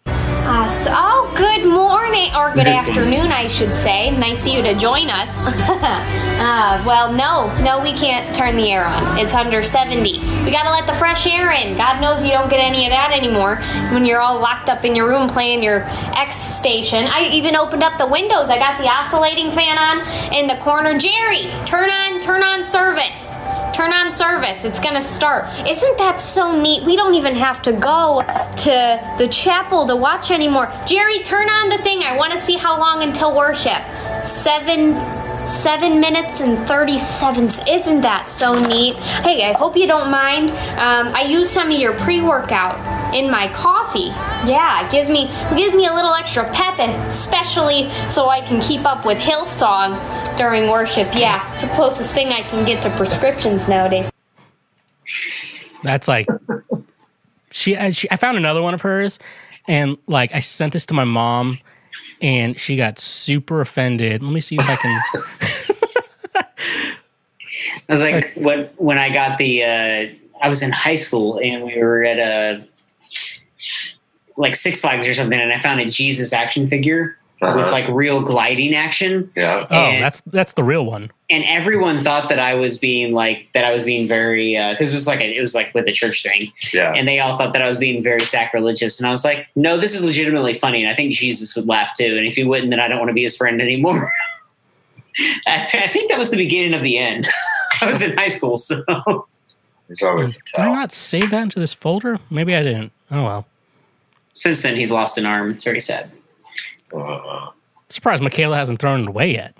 Uh, so, oh, good morning, or good This one's- afternoon, I should say. Nice of you to join us. *laughs* uh, well, no, no, we can't turn the air on. It's under 70. We gotta let the fresh air in. God knows you don't get any of that anymore when you're all locked up in your room playing your X station. I even opened up the windows. I got the oscillating fan on in the corner. Jerry, turn on, turn on service. Turn on service. It's gonna start. Isn't that so neat? We don't even have to go to the chapel to watch anymore. Jerry, turn on the thing. I want to see how long until worship. Seven, seven minutes and thirty-seven. Isn't that so neat? Hey, I hope you don't mind. Um, I use some of your pre-workout in my coffee. Yeah, it gives me it gives me a little extra pep, especially so I can keep up with Hillsong during worship. Yeah, it's the closest thing I can get to prescriptions nowadays. That's like she, she. I found another one of hers, and like I sent this to my mom, and she got super offended. Let me see if I can. *laughs* I was like, when when I got the, uh, I was in high school and we were at a like Six Flags or something, and I found a Jesus action figure with Uh-huh. like real gliding action. Yeah. Oh, that's that's the real one. and everyone thought that I was being like that. I was being very because it was like a, it was like with a church thing, Yeah. and they all thought that I was being very sacrilegious. And I was like, no, this is legitimately funny, and I think Jesus would laugh too. And if he wouldn't, then I don't want to be his friend anymore. *laughs* I, I think that was the beginning of the end. *laughs* I was in high school, so There's always Did I not save that into this folder? Maybe I didn't. Oh well. since then he's lost an arm. It's very sad. Surprised Michaela hasn't thrown it away yet.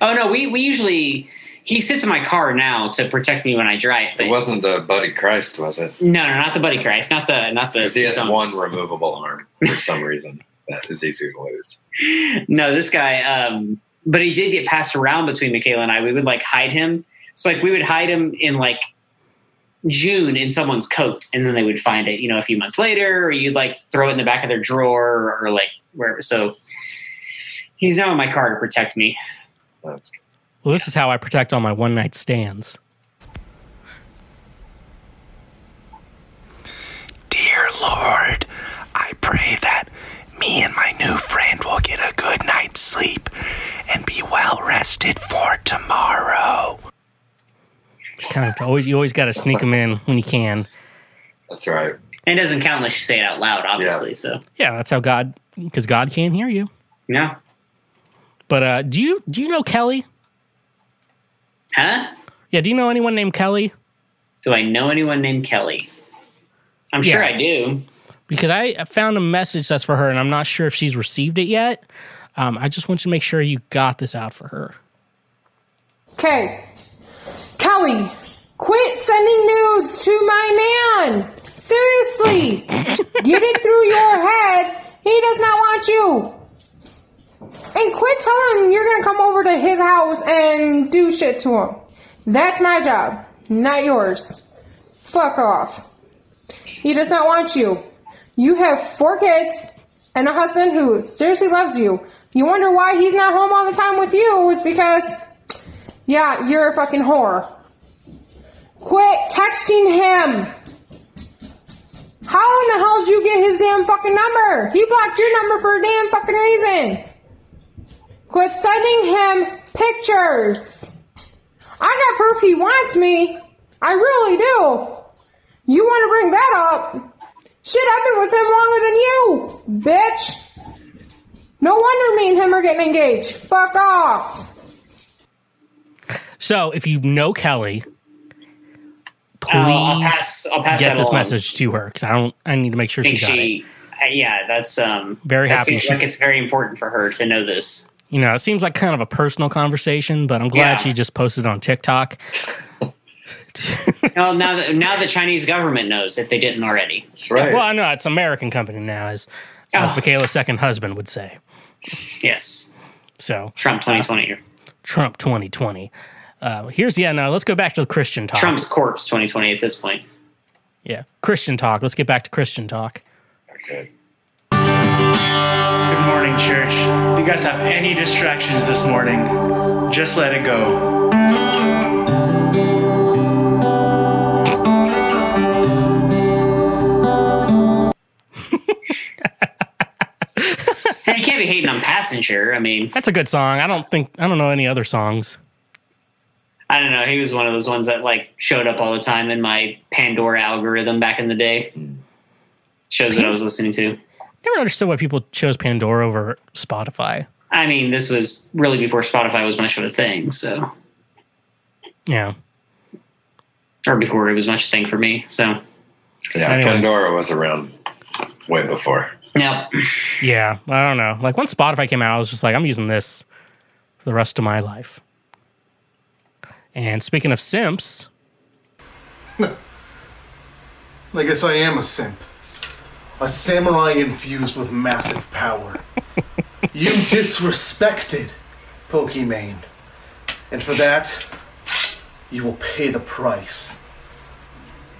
Oh no, we we usually he sits in my car now to protect me when I drive. But It wasn't the Buddy Christ, was it? no, no, not the Buddy Christ, not the not the. 'Cause he has one removable arm for some reason. That is easy to lose. no, this guy. Um, but he did get passed around between Michaela and I. We would like hide him. So like we would hide him in like June in someone's coat, and then they would find it, you know, a few months later, or you'd like throw it in the back of their drawer, or, or like wherever. So he's now in my car to protect me. Well, this is how I protect all my one night stands. Dear Lord, I pray that me and my new friend will get a good night's sleep and be well rested for tomorrow. Kind of always you always got to sneak them in when you can. That's right. And it doesn't count unless you say it out loud, obviously. So Yeah, that's how God because God can't hear you. yeah. But uh, do you do you know Kelly? Huh? Yeah. Do you know anyone named Kelly? Do I know anyone named Kelly? I'm sure I do. Because I found a message that's for her, and I'm not sure if she's received it yet. Um, I just want you to make sure you got this out for her. Okay. Kelly, quit sending nudes to my man. Seriously. *laughs* Get it through your head. He does not want you. And quit telling him you're to come over to his house and do shit to him. That's my job, not yours. Fuck off. He does not want you. You have four kids and a husband who seriously loves you. You wonder why he's not home all the time with you. It's because yeah, you're a fucking whore. Quit texting him. How in the hell did you get his damn fucking number? He blocked your number for a damn fucking reason. Quit sending him pictures. I got proof he wants me. I really do. You want to bring that up? Shit, I've been with him longer than you, bitch. No wonder me and him are getting engaged. Fuck off. So if you know Kelly, please Uh, I'll pass- I'll pass get this along. message to her because I don't. I need to make sure I she think got it. she, uh, yeah, that's um Very that happy seems she- like it's very important for her to know this. You know, it seems like kind of a personal conversation, but I'm glad Yeah. she just posted on TikTok. Well, now that now the Chinese government knows if they didn't already. That's Well, I know it's an American company now, as as Oh. Michaela's second husband would say. Yes. So Trump 2020. Trump 2020. Uh, here's yeah. No, let's go back to the Christian talk. Trump's corpse 2020 at this point. yeah, Christian talk. Let's get back to Christian talk. Good morning, church. If you guys have any distractions this morning, just let it go. *laughs* Hey, you can't be hating on Passenger. I mean, That's a good song. I don't think I don't know any other songs. I don't know. He was one of those ones that like showed up all the time in my Pandora algorithm back in the day. Shows what I was listening to. I never understood why people chose Pandora over Spotify. I mean, this was really before Spotify was much of a thing, so Yeah. or before it was much a thing for me. So Yeah, Anyways. Pandora was around way before. no, Yeah, I don't know. Like when Spotify came out, I was just like, I'm using this for the rest of my life. And speaking of simps, *laughs* I guess I am a simp. A samurai infused with massive power. you disrespected Pokimane. And for that, you will pay the price.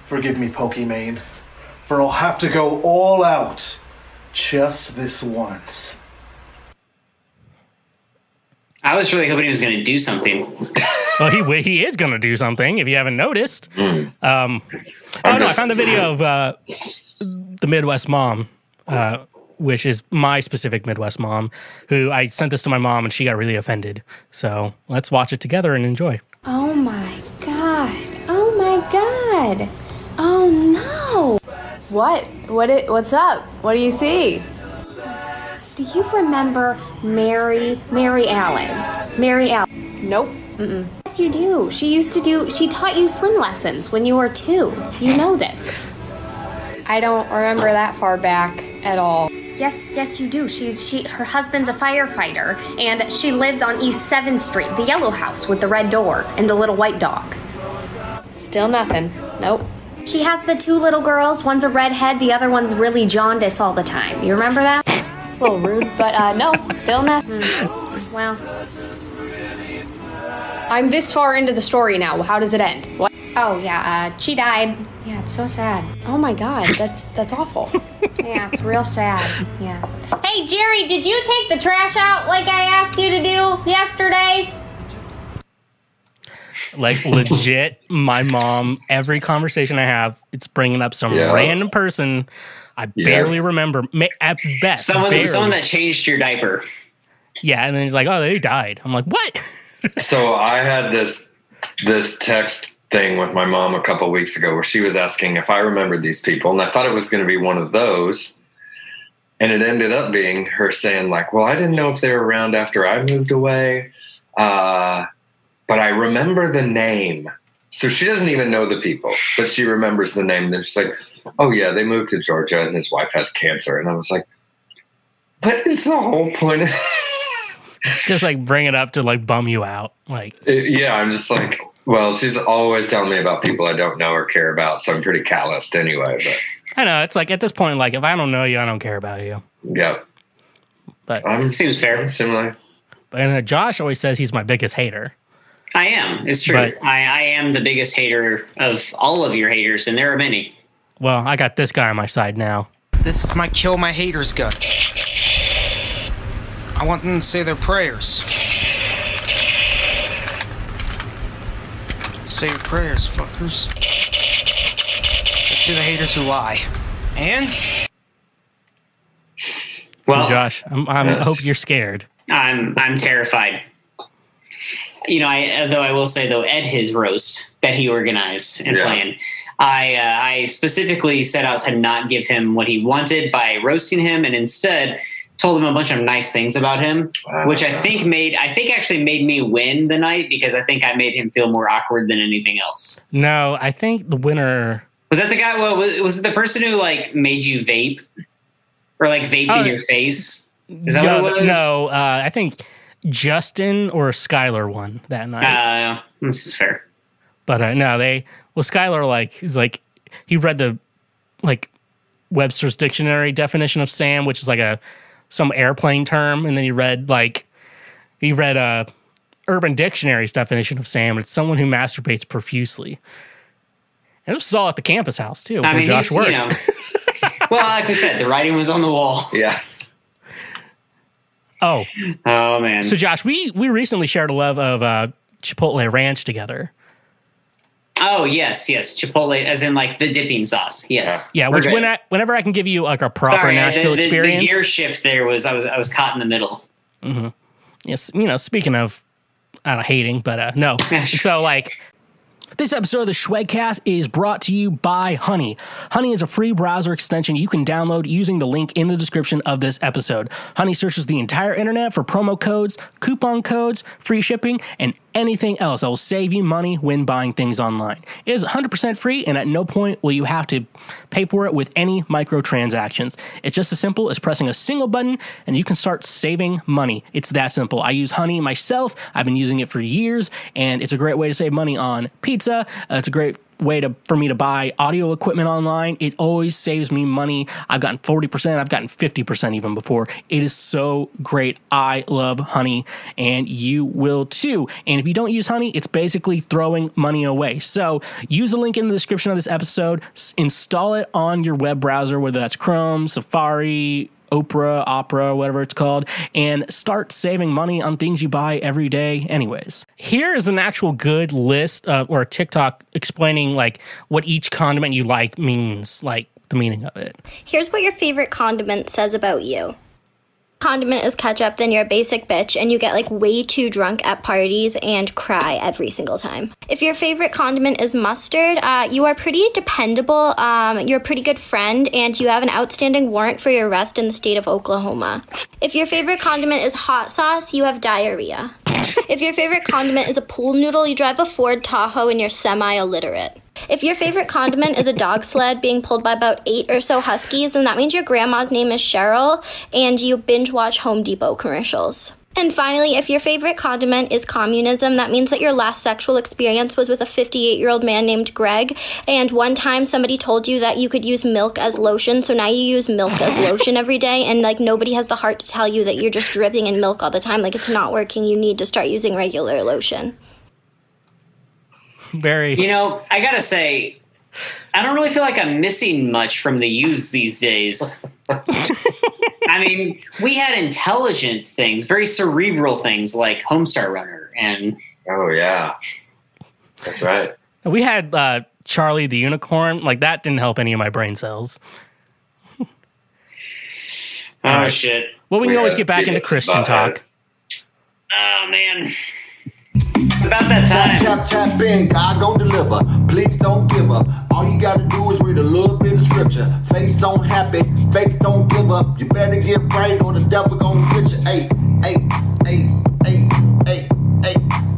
Forgive me, Pokimane, for I'll have to go all out just this once. I was really hoping he was going to do something. well, he he is going to do something. If you haven't noticed, um, oh no, I found the video of uh, the Midwest mom, uh, which is my specific Midwest mom, who I sent this to my mom and she got really offended. So let's watch it together and enjoy. Oh my god. Oh my god. Oh no. What? What it, what's up? What do you see? Do you remember Mary Mary Allen? Mary Allen. Nope. Mm-mm. Yes, you do. She used to do she taught you swim lessons when you were 2. You know this. I don't remember that far back at all. Yes, yes, you do. She, she, her husband's a firefighter, and she lives on East Seventh Street, the yellow house with the red door and the little white dog. Still nothing. Nope. She has the two little girls. One's a redhead, the other one's really jaundice all the time. You remember that? It's a little rude, but uh, no, still nothing. Well, I'm this far into the story now. How does it end? What? Oh yeah, uh, she died. Yeah, it's so sad. Oh my god, that's that's awful. *laughs* yeah, it's real sad. Yeah. Hey Jerry, did you take the trash out like I asked you to do yesterday? Like legit, my mom. Every conversation I have, it's bringing up some Yeah. random person I Yeah. barely remember. At best, Someone, barely. someone that changed your diaper. Yeah, and then he's like, "Oh, they died." I'm like, "What?" *laughs* So I had this this text thing with my mom a couple weeks ago where she was asking if I remembered these people, and I thought it was going to be one of those. and it ended up being her saying like, "Well, I didn't know if they were around after I moved away, uh, but I remember the name." So she doesn't even know the people, but she remembers the name. And she's like, "Oh yeah, they moved to Georgia, and his wife has cancer." And I was like, "What is the whole point?" of *laughs* Just like bring it up to like bum you out. Like, yeah, I'm just like, well, she's always telling me about people I don't know or care about, so I'm pretty calloused anyway. But I know it's like at this point, like if I don't know you, I don't care about you. yeah, But I'm seems fair. Similar. But uh, Josh always says he's my biggest hater. I am. It's true. But- I, I am the biggest hater of all of your haters, and there are many. Well, I got this guy on my side now. This is my kill my haters gun. I want them to say their prayers. Say your prayers, fuckers. Let's hear the haters who lie. And Well, Josh, I'm, I'm, I hope you're scared. I'm I'm terrified. You know, I though I will say though, at his roast that he organized and Yeah. planned, I uh, I specifically set out to not give him what he wanted by roasting him, and instead told him a bunch of nice things about him, which I think made I think actually made me win the night because I think I made him feel more awkward than anything else. No, I think the winner. Was that the guy? Well, was, was it the person who like made you vape or like vaped Oh. in your face? Is that no, what it was? No, uh, I think Justin or Skylar won that night. Uh, this is fair. But uh, no, they well, Skylar like he's like he read the like Webster's dictionary definition of Sam, which is like a some airplane term, and then he read like he read a Urban Dictionary's definition of Sam. It's someone who masturbates profusely. And this was all at the campus house too, I where mean, Josh worked. you know, *laughs* well, like we said, the writing was on the wall. Yeah. oh, oh man. So Josh, we we recently shared a love of uh, Chipotle Ranch together. Oh yes, yes, Chipotle, as in like the dipping sauce. Yes, Yeah, We're which when I, whenever I can give you like a proper Sorry, Nashville the, the- experience. The gear shift there was I was I was caught in the middle. Mm-hmm. Yes, you know, speaking of I don't know, hating, but uh, no. *laughs* so like this episode of the Shwedcast is brought to you by Honey. Honey is a free browser extension you can download using the link in the description of this episode. Honey searches the entire internet for promo codes, coupon codes, free shipping, and anything else that will save you money when buying things online. It is 100% free, and at no point will you have to pay for it with any microtransactions. It's just as simple as pressing a single button, and you can start saving money. It's that simple. I use Honey myself. I've been using it for years, and it's a great way to save money on pizza. Uh, it's a great way to for me to buy audio equipment online. It always saves me money. I've gotten 40%, I've gotten 50% even before. It is so great. I love honey and you will too. And if you don't use honey, it's basically throwing money away. So, use the link in the description of this episode, install it on your web browser whether that's Chrome, Safari, Opera, Opera, whatever it's called, and start saving money on things you buy every day, anyways. Here is an actual good list uh, or a TikTok explaining like what each condiment you like means, like the meaning of it. Here's what your favorite condiment says about you. Condiment is ketchup, then you're a basic bitch and you get like way too drunk at parties and cry every single time. If your favorite condiment is mustard, uh, you are pretty dependable, um, you're a pretty good friend, and you have an outstanding warrant for your arrest in the state of Oklahoma. If your favorite condiment is hot sauce, you have diarrhea. *laughs* If your favorite condiment is a pool noodle, you drive a Ford Tahoe and you're semi illiterate. If your favorite condiment is a dog sled being pulled by about eight or so huskies, then that means your grandma's name is Cheryl and you binge watch Home Depot commercials. And finally, if your favorite condiment is communism, that means that your last sexual experience was with a 58 year old man named Greg. And one time somebody told you that you could use milk as lotion, so now you use milk as lotion every day. And like nobody has the heart to tell you that you're just dripping in milk all the time. Like it's not working. You need to start using regular lotion. *laughs* Very. You know, I gotta say, I don't really feel like I'm missing much from the youths these days. *laughs* I mean, we had intelligent things, very cerebral things like Homestar Runner, and oh yeah, that's right. We had uh, Charlie the unicorn. Like that didn't help any of my brain cells. Oh Alright. shit! Well, we can We always get back into Christian Butthead. talk. Oh man. About that time. Tap, tap, tap in, God gon' deliver. Please don't give up. All you gotta do is read a little bit of scripture. Face don't happy, faith don't give up. You better get right or the devil gon' get you. Hey, hey, hey, hey, hey, hey,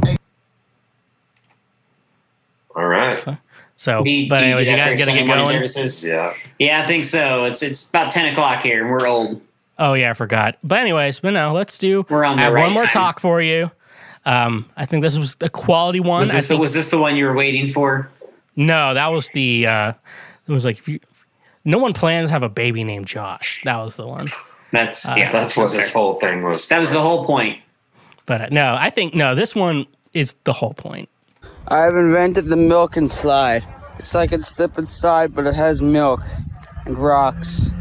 hey. All right. So, Do you- but do anyways, do you guys for gotta get morning going. Services? Yeah. Yeah, I think so. It's it's about ten o'clock here, and we're old. Oh yeah, I forgot. But anyways, but no, let's do. We're on the I have right one more time. talk for you. Um, I think this was a quality one. Was I this, the, was this the one you were waiting for? no, that was the. Uh, it was like if you. No one plans to have a baby named Josh. That was the one. That's Uh, yeah. That's what fair. this whole thing was. That was the whole point. But uh, no, I think no. This one is the whole point. I've invented the milk and slide. It's like a slip and slide, but it has milk and rocks.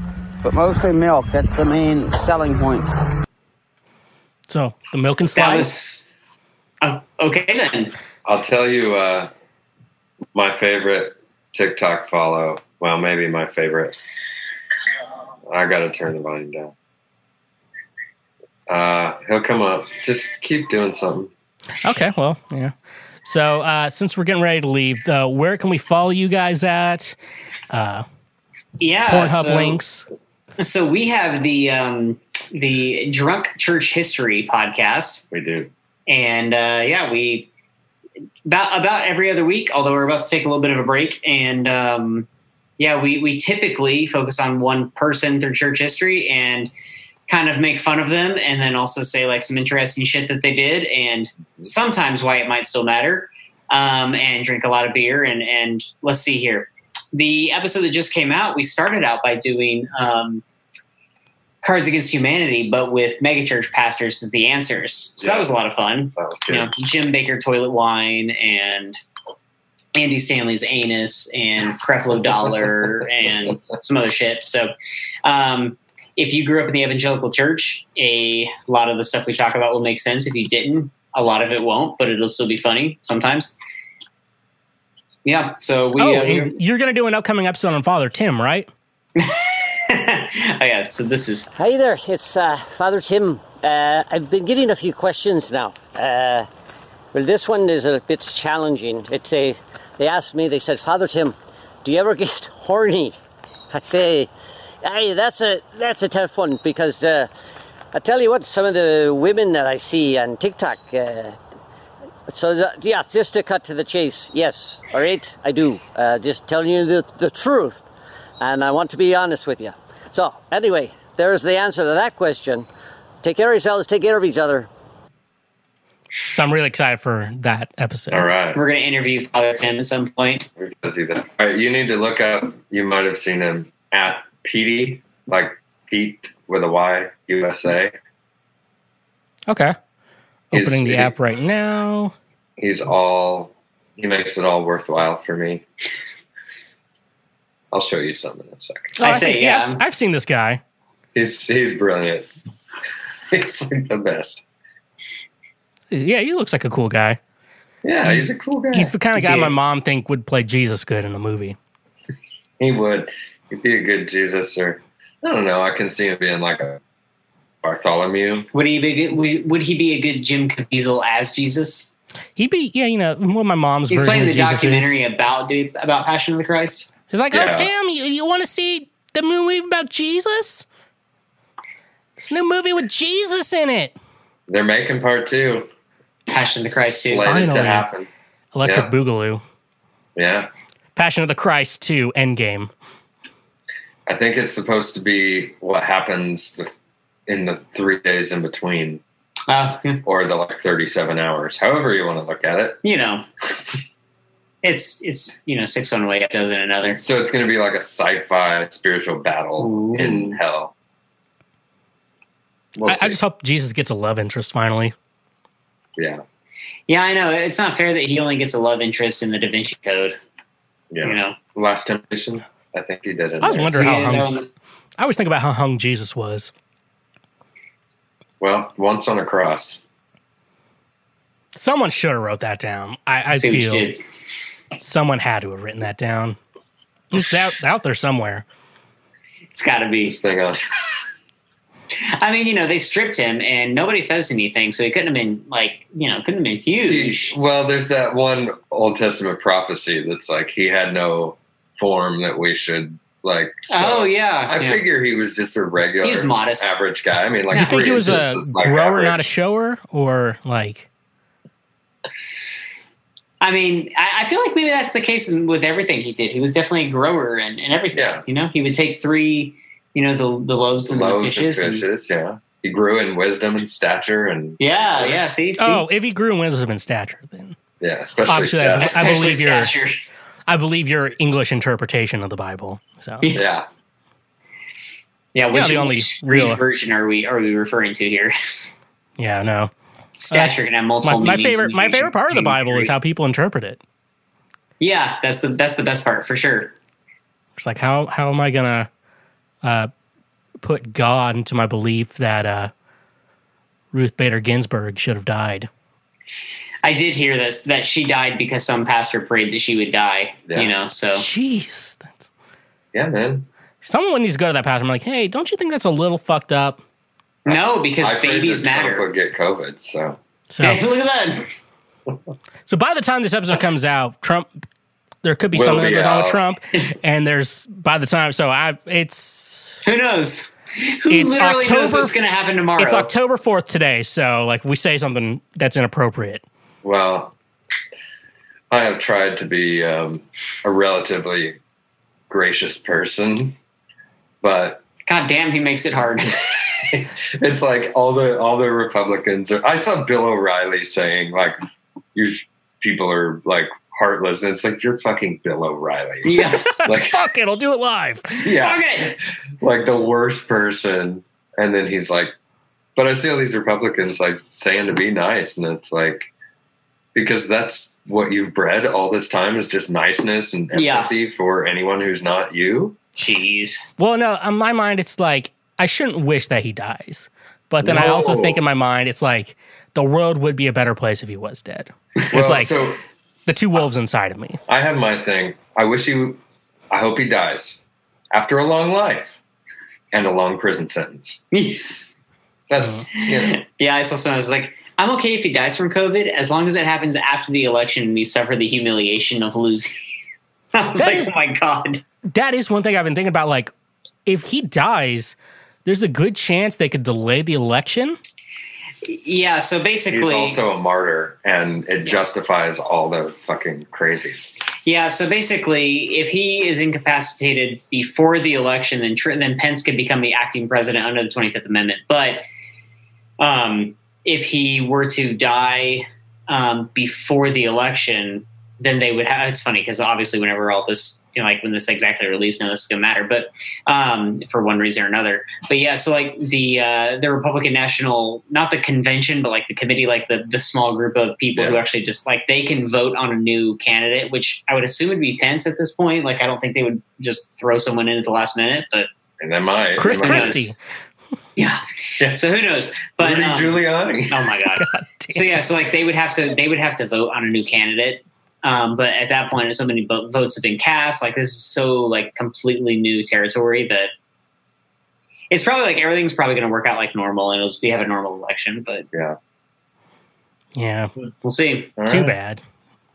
But mostly milk. That's the main selling point. So the milk and That slide. was uh, okay then. I'll tell you uh, my favorite TikTok follow. Well, maybe my favorite. I got to turn the volume down. Uh, he'll come up. Just keep doing something. Okay, well, yeah. So uh, since we're getting ready to leave, though, where can we follow you guys at? Uh, Yeah. Pornhub so- links. So we have the um, the Drunk Church History podcast. We do. And uh, yeah, we about about every other week. Although we're about to take a little bit of a break, and um, yeah, we we typically focus on one person through church history and kind of make fun of them, and then also say like some interesting shit that they did, and sometimes why it might still matter, um, and drink a lot of beer, and and let's see here. The episode that just came out, we started out by doing um, Cards Against Humanity, but with megachurch pastors as the answers. So that was a lot of fun. That was You know, Jim Bakker Toilet Wine and Andy Stanley's Anus and Creflo Dollar *laughs* and some other shit. So um, if you grew up in the evangelical church, a lot of the stuff we talk about will make sense. If you didn't, a lot of it won't, but it'll still be funny sometimes. Yeah, so we. oh, uh, you're going to do an upcoming episode on Father Tim, right? *laughs* *laughs* oh yeah, so this is. Hi there, it's uh, Father Tim. Uh, I've been getting a few questions now. Uh, well, this one is a bit challenging. It's a. They asked me. They said, Father Tim, do you ever *laughs* get horny? I say, hey, that's a that's a tough one because uh, I tell you what, some of the women that I see on TikTok. Uh, so th- yeah, just to cut to the chase, yes, all right, I do. Uh, just telling you the, the truth, and I want to be honest with you. So anyway, there's the answer to that question. Take care of yourselves. Take care of each other. So I'm really excited for that episode. All right. We're going to interview Father Tim at some point. We're gonna do that. All right, you need to look up. You might have seen him at PD, like Pete with a Y USA. Okay. He's- Opening the he- app right now. He's all. He makes it all worthwhile for me. I'll show you some in a second. Oh, think- yeah, I've, I've seen this guy. He's he's brilliant. *laughs* He's like the best. Yeah, he looks like a cool guy. Yeah, he's, a cool guy. He's the kind of guy he- my mom think would play Jesus good in a movie. *laughs* He would. He'd be a good Jesus, or I don't know. I can see him being like a Bartholomew. Would he be good, would, would he be a good Jim Caviezel as Jesus? He'd be, yeah, you know, what my mom's He's version playing of the Jesus documentary is. about about Passion of the Christ. He's like, Yeah. oh, Tim, you, you want to see the movie about Jesus? This new movie with Jesus in it. They're making part two. Passion of the Christ too. Slated to Finally. happen. Electric Yeah. Boogaloo. Yeah. Passion of the Christ 2, Endgame. I think it's supposed to be what happens in the three days in between, Uh, or the like thirty-seven hours. However you want to look at it. you know, *laughs* it's it's you know six one way, a dozen another. So it's going to be like a sci-fi spiritual battle in hell. We'll I. I just hope Jesus gets a love interest finally. yeah. Yeah, I know. It's not fair that he only gets a love interest in the Da Vinci Code. Yeah. You know, Last Temptation. I think he did it. I was wondering how hung. um, I always think about how hung Jesus was. Well, once on a cross. Someone should have wrote that down. I, I See feel did. Someone had to have written that down. It's out, out there somewhere. It's got to be. This thing. I mean, you know, they stripped him, and nobody says anything, so he couldn't have been like, you know, couldn't have been huge. Well, there's that one Old Testament prophecy that's like he had no form that we should like. Oh, yeah, I yeah. figure he was just a regular, He was modest. average guy. I mean, like, Do you think he was a inches is, like, grower, not a shower, or like? I mean, I, I feel like maybe that's the case with, with everything he did. He was definitely a grower and, and everything. You know, he would take three, you know, the the loaves and loaves the fishes. and and- fishes. yeah, he grew in wisdom and stature, and yeah, yeah. See, see? Oh, if he grew in wisdom and stature, then yeah, especially obviously I, stature. I believe your. I believe your English interpretation of the Bible. So yeah, yeah. Yeah, Which, the only real- version are we are we referring to here? yeah, no. Stature can have My, multiple. my meanings favorite my favorite part of the ancient Bible is how people interpret it. Yeah, that's the that's the best part for sure. It's like how how am I gonna uh, put God into my belief that uh, Ruth Bader Ginsburg should have died? I did hear this that she died because some pastor prayed that she would die. Yeah. You know, so Jeez, yeah, man. someone needs to go to that pastor. I'm like, hey, don't you think that's a little fucked up? No, because I prayed babies that matter. would get COVID, so So Hey, *laughs* look at that. So by the time this episode comes out, Trump, there could be Will something that be goes on with. Trump, *laughs* and there's by the time. So I, it's Who knows? Who It's literally knows October- what's going to happen tomorrow? it's October fourth today. So like, if we say something that's inappropriate. well. I have tried to be um, a relatively gracious person, but God damn, he makes it hard. *laughs* it's like all the all the Republicans. Are, I saw Bill O'Reilly saying like, "You people are like heartless," and it's like you're fucking Bill O'Reilly. yeah. *laughs* Like *laughs* Fuck it, I'll do it live. yeah, Fuck it. like the worst person. And then he's like, "But I see all these Republicans like saying to be nice," and it's like because that's what you've bred all this time is just niceness and Yeah. empathy for anyone who's not you. Jeez. Well, no, in my mind, it's like I shouldn't wish that he dies, but then I also think in my mind, it's like the world would be a better place if he was dead. it's Well, like so the two wolves inside of me. I have my thing. I wish he. I hope he dies after a long life and a long prison sentence. *laughs* That's you know, Yeah, I saw someone who was like, I'm okay if he dies from COVID as long as it happens after the election and we suffer the humiliation of losing. *laughs* I was That like, is- oh my God. That is one thing I've been thinking about. Like, if he dies, there's a good chance they could delay the election. Yeah, so basically. he's also a martyr, and it justifies all the fucking crazies. Yeah, so basically, if he is incapacitated before the election, then Tr- then Pence could become the acting president under the Twenty Fifth Amendment. But um, if he were to die um, before the election, then they would have. It's funny because obviously, whenever all this, you know, like when this exactly released, no, this is gonna matter. But um, for one reason or another. But yeah, so like the uh, the Republican National, not the convention, but like the committee, like the the small group of people who actually just like they can vote on a new candidate, which I would assume would be Pence at this point. Like I don't think they would just throw someone in at the last minute, but And they might. Chris. Christie. *laughs* yeah. yeah. So who knows? But Rudy um, Giuliani. Oh my *laughs* god. so yeah, so like they would have to they would have to vote on a new candidate. Um, but at that point, so many votes have been cast. Like this is so like completely new territory that it's probably like everything's probably going to work out like normal, and it'll just be have a normal election. But yeah, Yeah, we'll see. too bad.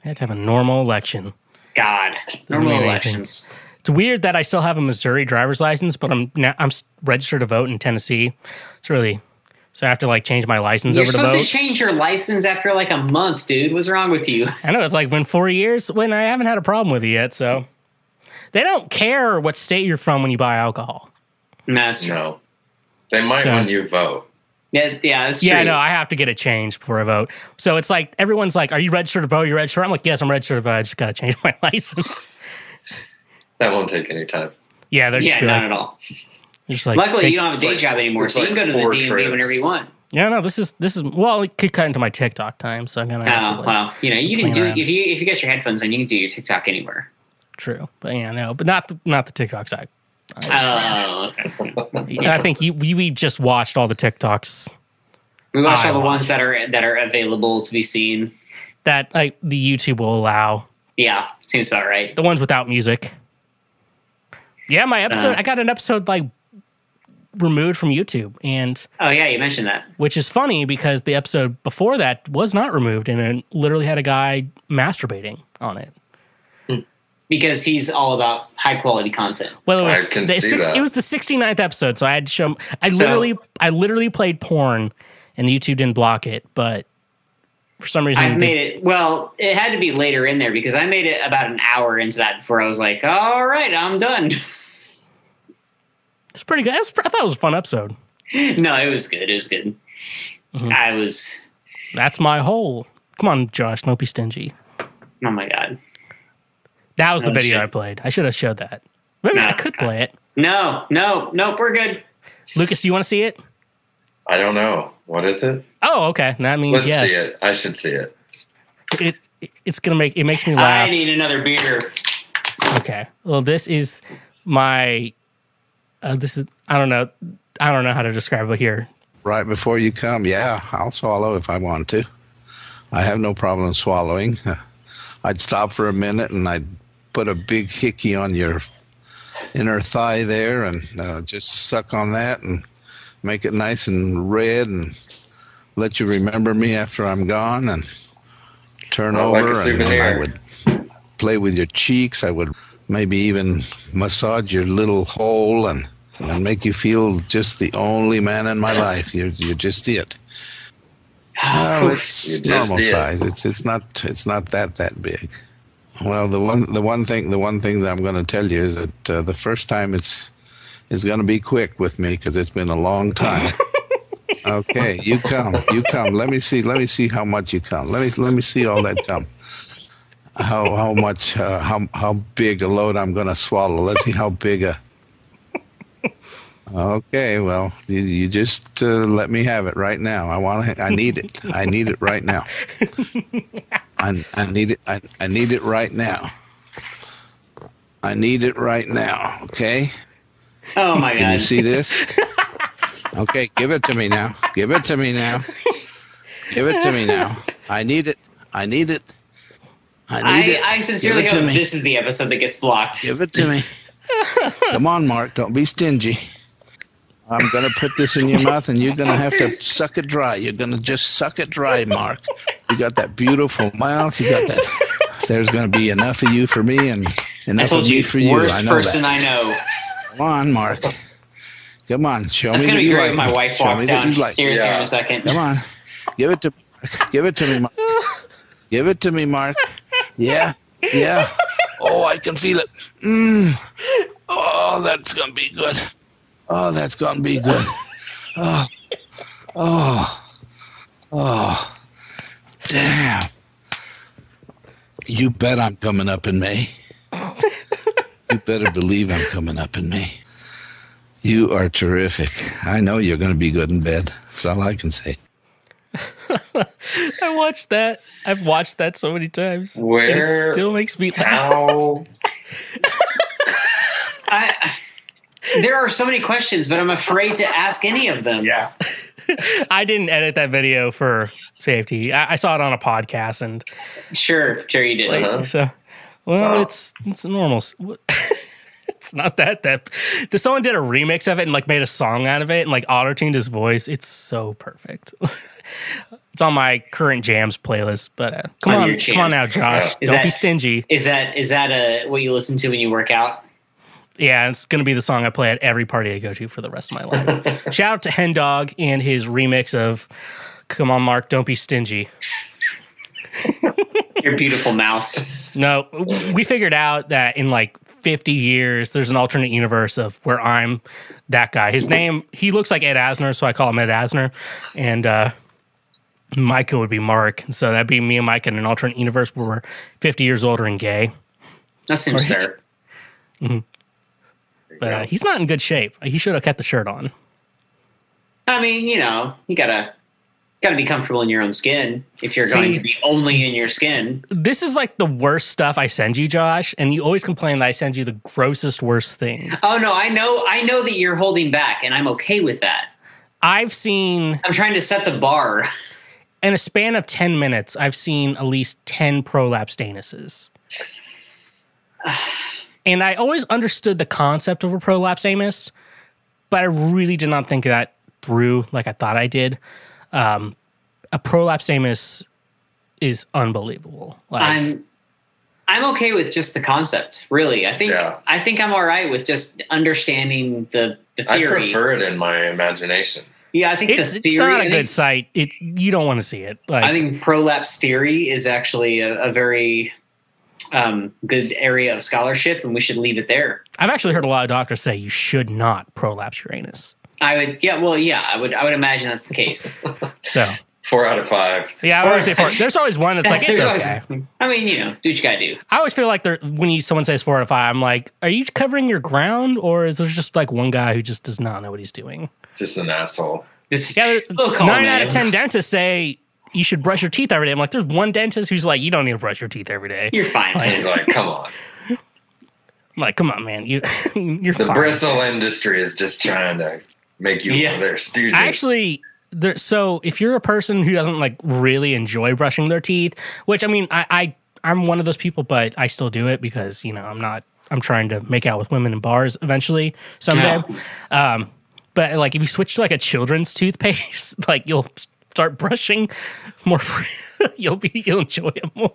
I had to have a normal election. God, Doesn't normal mean anything. elections. It's weird that I still have a Missouri driver's license, but I'm now I'm registered to vote in Tennessee. It's really so I have to like change my license You're over to supposed to change your license after like a month, dude. What's wrong with you? I know it's like been four years when I haven't had a problem with it yet. So they don't care what state you're from when you buy alcohol. That's true. No, they might So- when you vote. Yeah, yeah, that's yeah, true. no, I have to get it changed before I vote. So it's like everyone's like, "Are you registered to vote? You're registered?" I'm like, "Yes, I'm registered to vote. I just got to change *laughs* my license." That won't take any time. yeah, they're just yeah, be not like, at all. Just like Luckily, take- you don't have a day like- job anymore, it's so you can go to the four DMV trips. whenever you want. Yeah, no, this is this is well, it could cut into my TikTok time, so I'm gonna. have to, Oh like, well, you know you can do around. if you if you get your headphones on, you can do your TikTok anywhere. True, but yeah, no, but not the not the TikTok side. Oh, *laughs* okay. I think you we, we just watched all the TikToks We watched I all the watched. ones that are that are available to be seen. that like the YouTube will allow. Yeah, seems about right. The ones without music. Yeah, my episode. Uh. I got an episode like removed from YouTube, and Oh yeah, you mentioned that. which is funny because the episode before that was not removed, and it literally had a guy masturbating on it. Hmm. Because he's all about high quality content. Well, it was the six, it was the 69th episode, so I had to show. I So- literally, I literally played porn, and YouTube didn't block it, but for some reason, I they- made it. Well, it had to be later in there because I made it about an hour into that before I was like, "All right, I'm done." *laughs* It's pretty good. It was- I thought it was a fun episode. no, it was good. It was good. Mm-hmm. I was. That's my whole. Come on, Josh, don't be stingy. Oh my god. That was the video shit. I played. I should have showed that. Maybe I could play it. No, no, nope. We're good. Lucas, do you want to see it? I don't know. What is it? Oh, okay. That means Let's yes. see it. I should see it. It it's gonna make it makes me laugh. I need another beer. Okay. Well, this is my. Uh, this is I don't know. I don't know how to describe it here. Right before you come, yeah, I'll swallow if I want to. I have no problem swallowing. *laughs* I'd stop for a minute and I'd put a big hickey on your inner thigh there and uh, just suck on that and make it nice and red and let you remember me after I'm gone and turn Oh, over and, and I would play with your cheeks. I would maybe even massage your little hole and and make you feel just the only man in my life. You're you're just it. Well, it's normal it. size. It's it's not it's not that that big. Well, the one the one thing the one thing that I'm going to tell you is that uh, the first time it's is going to be quick with me because it's been a long time. *laughs* okay, you come, you come. Let me see. Let me see how much you come. Let me let me see all that come. How how much uh, how how big a load I'm going to swallow. Let's see how big a. Okay, well, you, you just uh, let me have it right now. I want to. I need it. I need it right now. I, I need it. I, I need it right now. I need it right now. Okay. Oh my Can god. you see *laughs* this? Okay, give it to me now. Give it to me now. Give it to me now. I need it. I need it. I need I, it. I sincerely Give it to hope this is the episode that gets blocked. Give it to me. *laughs* Come on, Mark. Don't be stingy. I'm gonna put this in your mouth, and you're gonna have to suck it dry. You're gonna just suck it dry, Mark. You got that beautiful mouth. You got that. There's gonna be enough of you for me, and I enough told of me you, for you. worst I know person that. I know. Come on, Mark. Come on, show That's me gonna that be great like my me. wife Show walks me down you like me. stairs here in a second. Come on, give it to, give it to me, Mark. Give it to me, Mark. Yeah, yeah. *laughs* Oh, I can feel it. Mm. Oh, that's gonna be good. Oh, that's gonna be good. Oh, oh, oh. Damn. You bet I'm coming up in May. You better believe I'm coming up in May. You are terrific. I know you're going to be good in bed. That's all I can say. *laughs* I watched that. I've watched that so many times. and Where- it still makes me laugh. How? *laughs* I, there are so many questions, but I'm afraid to ask any of them. Yeah. *laughs* I didn't edit that video for safety. I, I saw it on a podcast and Sure, sure you did. like, Uh-huh. so. Well, Wow. it's it's normal. *laughs* It's not that that. Someone did a remix of it and like made a song out of it and like auto tuned his voice. It's so perfect. *laughs* it's on my current jams playlist. But uh, come On on, come on now. Josh. Is Don't that- be stingy. Is that is that uh what you listen to when you work out? Yeah, it's gonna be the song I play at every party I go to for the rest of my life. *laughs* Shout out to Hen Dog and his remix of "Come On, Mark, Don't Be Stingy." Your beautiful mouth. No, we figured out that in like 50 years, there's an alternate universe of where I'm that guy. His name, he looks like Ed Asner, so I call him Ed Asner. And uh, Micah would be Mark. So that'd be me and Mike in an alternate universe where we're 50 years older and gay. That seems Right. fair. Mhm. But uh, he's not in good shape. He should have kept the shirt on. I mean, you know, you gotta gotta be comfortable in your own skin if you're going to be only in your skin. This is like the worst stuff I send you, Josh. And you always complain that I send you the grossest, worst things. Oh no, I know I know that you're holding back and I'm okay with that. I've seen. I'm trying to set the bar. In a span of 10 minutes, I've seen at least 10 prolapsed anuses. And I always understood the concept of a prolapse anus, but I really did not think that through like I thought I did. Um, a prolapse anus is unbelievable. Like, I'm I'm okay with just the concept. Really, I think Yeah. I think I'm all right with just understanding the the I theory. prefer it in my imagination. yeah, I think it's, the it's theory. not I a think- good sight. It you don't want to see it. Like I think prolapse theory is actually a, a very um, good area of scholarship, and we should leave it there. I've actually heard a lot of doctors say you should not prolapse your anus. I would, yeah, well, yeah, I would, I would imagine that's the case. *laughs* So Four out of five. yeah, I would always say four. There's always one that's like *laughs* it's There's always- I mean, you know, do what you gotta do. I always feel like they're when you someone says four out of five, I'm like, are you covering your ground or is there just like one guy who just does not know what he's doing? Just an asshole. This Yeah, *laughs* there- Look, nine out of ten dentists say you should brush your teeth every day. I'm like, there's one dentist who's like, you don't need to brush your teeth every day. You're fine. Like, He's like, come on. I'm like, come on, man, you *laughs* you're The fine. bristle industry is just trying to make you Yeah. their stooges. Actually, there, so if you're a person who doesn't like really enjoy brushing their teeth, which I mean, I, I I'm one of those people, but I still do it because you know I'm not I'm trying to make out with women in bars eventually someday. Um, but like if you switch to like a children's toothpaste, *laughs* like you'll start brushing more. Free, *laughs* you'll be you'll enjoy it more.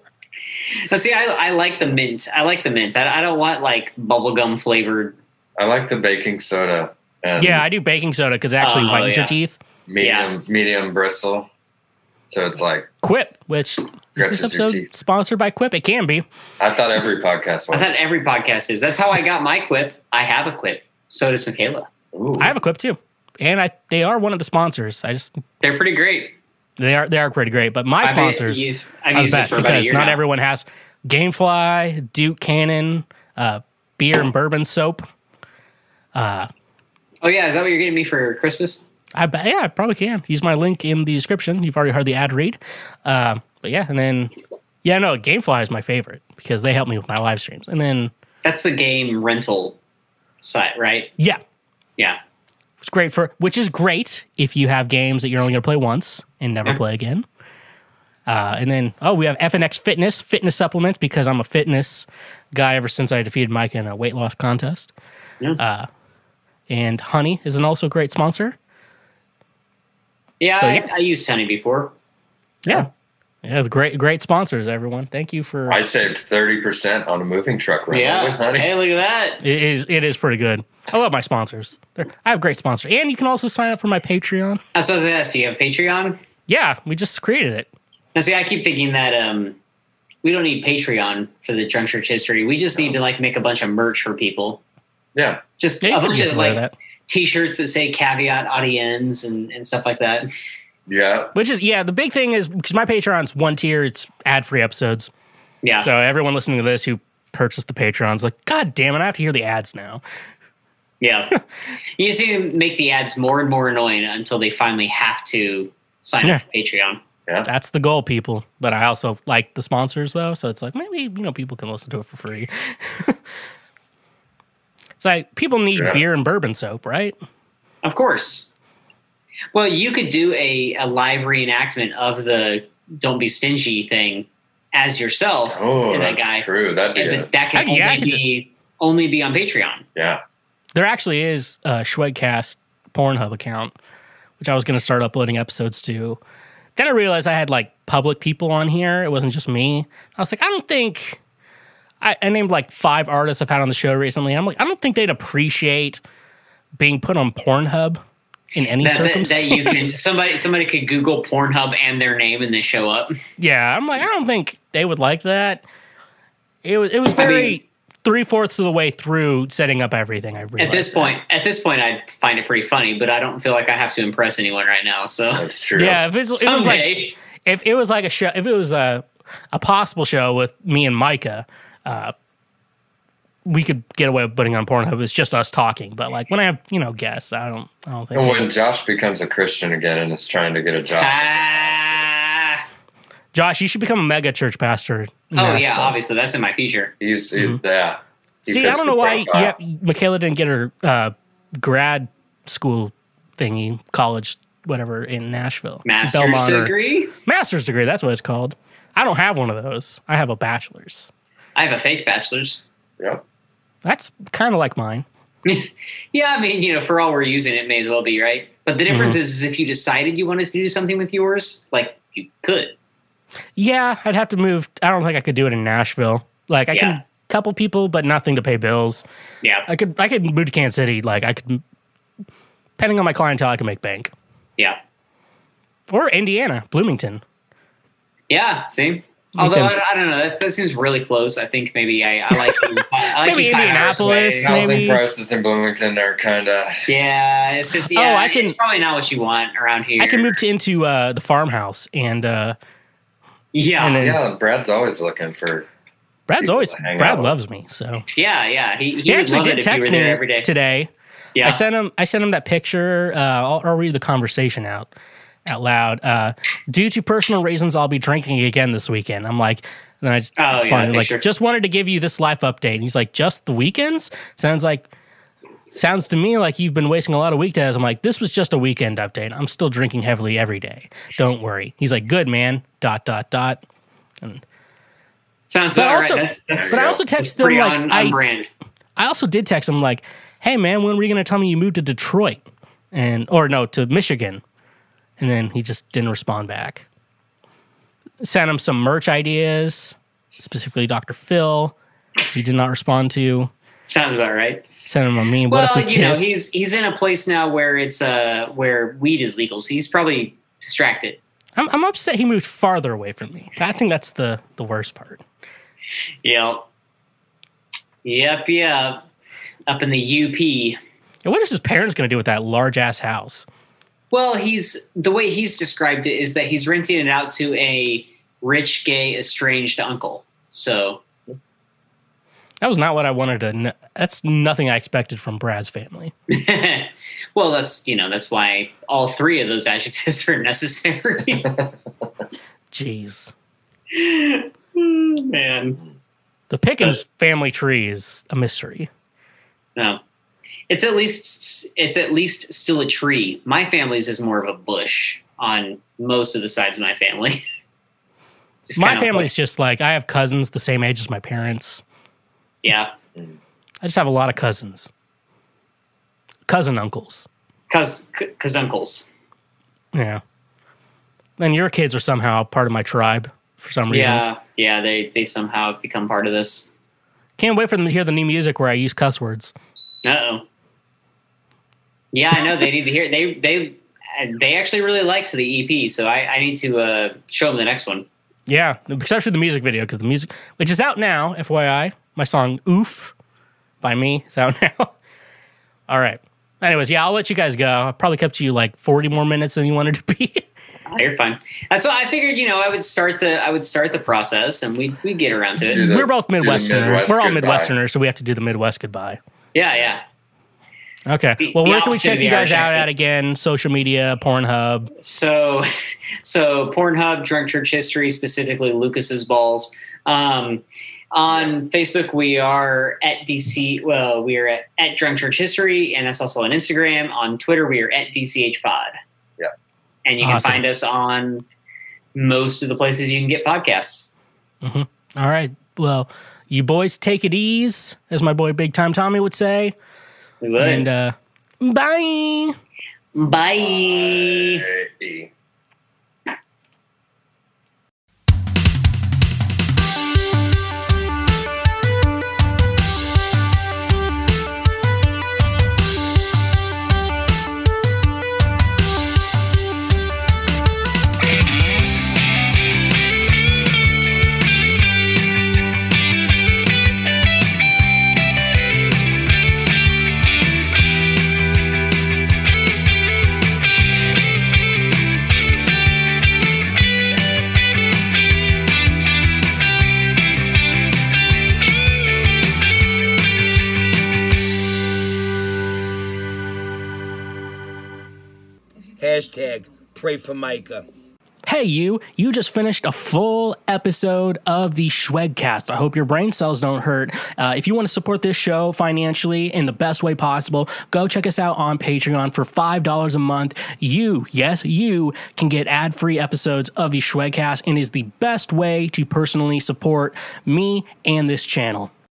Now, see, I, I like the mint. I like the mint. I, I don't want like bubblegum flavored. I like the baking soda and yeah, I do baking soda because it actually Oh, whitens yeah. your teeth. medium medium bristle. So it's like Quip, which is this episode sponsored by Quip? It can be. I thought every podcast was. I thought every podcast is. That's how I got my quip. I have a quip. So does Michaela. Ooh. I have a Quip too, and I they are one of the sponsors. I just They're pretty great. They are they are pretty great, but my I've sponsors used- are the best for about a because not now. everyone has GameFly, Duke Cannon, uh, beer and bourbon soap. Uh, Oh yeah, is that what you're getting me for Christmas? I yeah, I probably can use my link in the description. You've already heard the ad read, um, but yeah, and then yeah, no, GameFly is my favorite because they help me with my live streams, and then That's the game rental site, right? yeah, Yeah. It's great for which is great if you have games that you're only going to play once and never Yeah. play again. Uh, and then oh, we have FNX Fitness fitness supplements because I'm a fitness guy ever since I defeated Mike in a weight loss contest. Yeah. Uh, and Honey is an also great sponsor. Yeah, So, I, yeah. I used Honey before. Yeah, yeah, it's great great sponsors. Everyone, thank you for. I saved thirty percent on a moving truck rental Yeah. with honey. Hey, look at that. It is it is pretty good. I love my sponsors. They're, I have great sponsors, and you can also sign up for my Patreon. That's what I was gonna ask. Do you have Patreon? Yeah, we just created it. Now, see, I keep thinking that um, we don't need Patreon for the Drunk Church history. We just need to like make a bunch of merch for people. Yeah. Just Yeah, a bunch of like that. T-shirts that say "caveat audiens" and, and stuff like that. Yeah. Which is yeah, the big thing is because my Patreon's one tier, it's ad free episodes. Yeah. So everyone listening to this who purchased the Patreon's like, God damn it, I have to hear the ads now. *laughs* Yeah, you see them make the ads more and more annoying until they finally have to sign Yeah. up for Patreon. Yeah. That's the goal, people. But I also like the sponsors though, so it's like maybe you know people can listen to it for free. *laughs* it's like people need Yeah. beer and bourbon soap, right? Of course. Well, you could do a, a live reenactment of the "Don't be stingy" thing as yourself. Oh, and that that's guy. true. That'd be And a, that- that can I- yeah, I only could be only be on Patreon. yeah. There actually is a Shwedcast Pornhub account, which I was going to start uploading episodes to. Then I realized I had like public people on here. It wasn't just me. I was like, I don't think. I, I named like five artists I've had on the show recently. I'm like, I don't think they'd appreciate being put on Pornhub in any That, that, circumstance. that you can *laughs* somebody somebody could Google Pornhub and their name and they show up. yeah, I'm like, I don't think they would like that. It was it was I very mean- three fourths of the way through setting up everything. I realized At this that. point, at this point, I find it pretty funny, but I don't feel like I have to impress anyone right now. So That's true. Yeah, if it's, it was like if it was like a show, if it was a a possible show with me and Micah, uh, we could get away with putting on Pornhub. It's just us talking. But like when I have you know guests, I don't I don't think. And when Josh becomes a Christian again and is trying to get a job, Ah. Josh, you should become a mega church pastor. in oh yeah, obviously that's in my future. he's, he's yeah. He See, I don't know why yeah, Michaela didn't get her uh, grad school thingy, college, whatever, in Nashville. Master's Belmont or- degree. Master's degree. That's what it's called. I don't have one of those. I have a bachelor's. I have a fake bachelor's. Yep. That's kind of like mine. *laughs* Yeah, I mean, you know, for all we're using it, may as well be right. But the difference Mhm. is, is if you decided you wanted to do something with yours, like you could. Yeah, I'd have to move. I don't think I could do it in Nashville. Like I Yeah. can couple people, but nothing to pay bills. Yeah. I could I could move to Kansas City. Like I could, depending on my clientele, I could make bank. Yeah. Or Indiana, Bloomington. Yeah. See. Although can- I, I don't know, that, that seems really close. I think maybe I, I like *laughs* I like Maybe you five hours Indianapolis. Housing maybe. prices in Bloomington are kind of. Yeah, it's just Oh. I can- It's probably not what you want around here. I can move to into uh, the farmhouse, and uh, Yeah. and then Yeah, Brad's always looking for. Brad's always Brad loves me. So Yeah, yeah. He, he, he, actually did text me every day. today. Yeah. I sent him. I sent him that picture. Uh, I'll, I'll read the conversation out out loud. Uh, Due to personal reasons, I'll be drinking again this weekend. I'm like, then I just Oh, yeah, like, picture. just wanted to give you this life update. And he's like, just the weekends? Sounds like. Sounds to me like you've been wasting a lot of weekdays. I'm like, this was just a weekend update. I'm still drinking heavily every day. Don't worry. He's like, good man. Dot dot dot. And Sounds But also- right. That's, that's but I also texted them, like, on, I- on brand. I also did text him like, "Hey man, when were you going to tell me you moved to Detroit?" And or no, to Michigan. And then he just didn't respond back. Sent him some merch ideas, specifically Dr. Phil. He did not respond to. Sounds about right. Sent him a meme. Well, we you know, he's he's in a place now where it's uh where weed is legal, so he's probably distracted. I'm, I'm upset he moved farther away from me. I think that's the the worst part. Yep. Yep, yep. Up in the UP. And what is his parents going to do with that large ass house? Well, he's the way he's described it is that he's renting it out to a rich, gay, estranged uncle. So That was not what I wanted to. Kn- that's nothing I expected from Brad's family. *laughs* well, that's you know that's why all three of those adjectives are necessary. *laughs* Jeez. Man, The Pickens family tree is a mystery. no, it's at least it's at least still a tree. My family's is more of a bush on most of the sides of my family. *laughs* My family's just like I have cousins the same age as my parents. yeah, I just have a lot of cousins, cousin uncles. cause cause uncles. Yeah. And your kids are somehow part of my tribe for some reason. Yeah, yeah, they they somehow become part of this. Can't wait for them to hear the new music where I use cuss words. Uh oh. Yeah, I know they need to hear. They they they actually really liked the EP, so I, I need to uh, show them the next one. Yeah, especially the music video because the music, which is out now, FYI, my song "Oof" by me is out *laughs* now. All right. Anyways, yeah, I'll let you guys go. I probably kept you like forty more minutes than you wanted to be. Oh, *laughs* You're fine. That's why I figured. You know, I would start the I would start the process, and we we get around to it. We're both do Midwesterners. Midwest We're all goodbye. Midwesterners, so we have to do the Midwest goodbye. Yeah, yeah. Okay. The- well, the where can we check you guys Irish out accent. at again? Social media, Pornhub. So, *laughs* so Pornhub, Drunk Church History, specifically Lucas's balls. Um, on Facebook, we are at DC. Well, we are at, at Drunk Church History, and that's also on Instagram. On Twitter, we are at DCH Pod. Yeah, and you can Awesome. find us on most of the places you can get podcasts. hmm All right. Well, you boys take it easy, as my boy Big Time Tommy would say. We would. And uh, bye. Bye. Hashtag pray for Micah. Hey, you, you just finished a full episode of the Shwedcast. I hope your brain cells don't hurt. Uh, if you want to support this show financially in the best way possible, go check us out on Patreon for $5 a month. You, yes, you can get ad free episodes of the Shwedcast and is the best way to personally support me and this channel.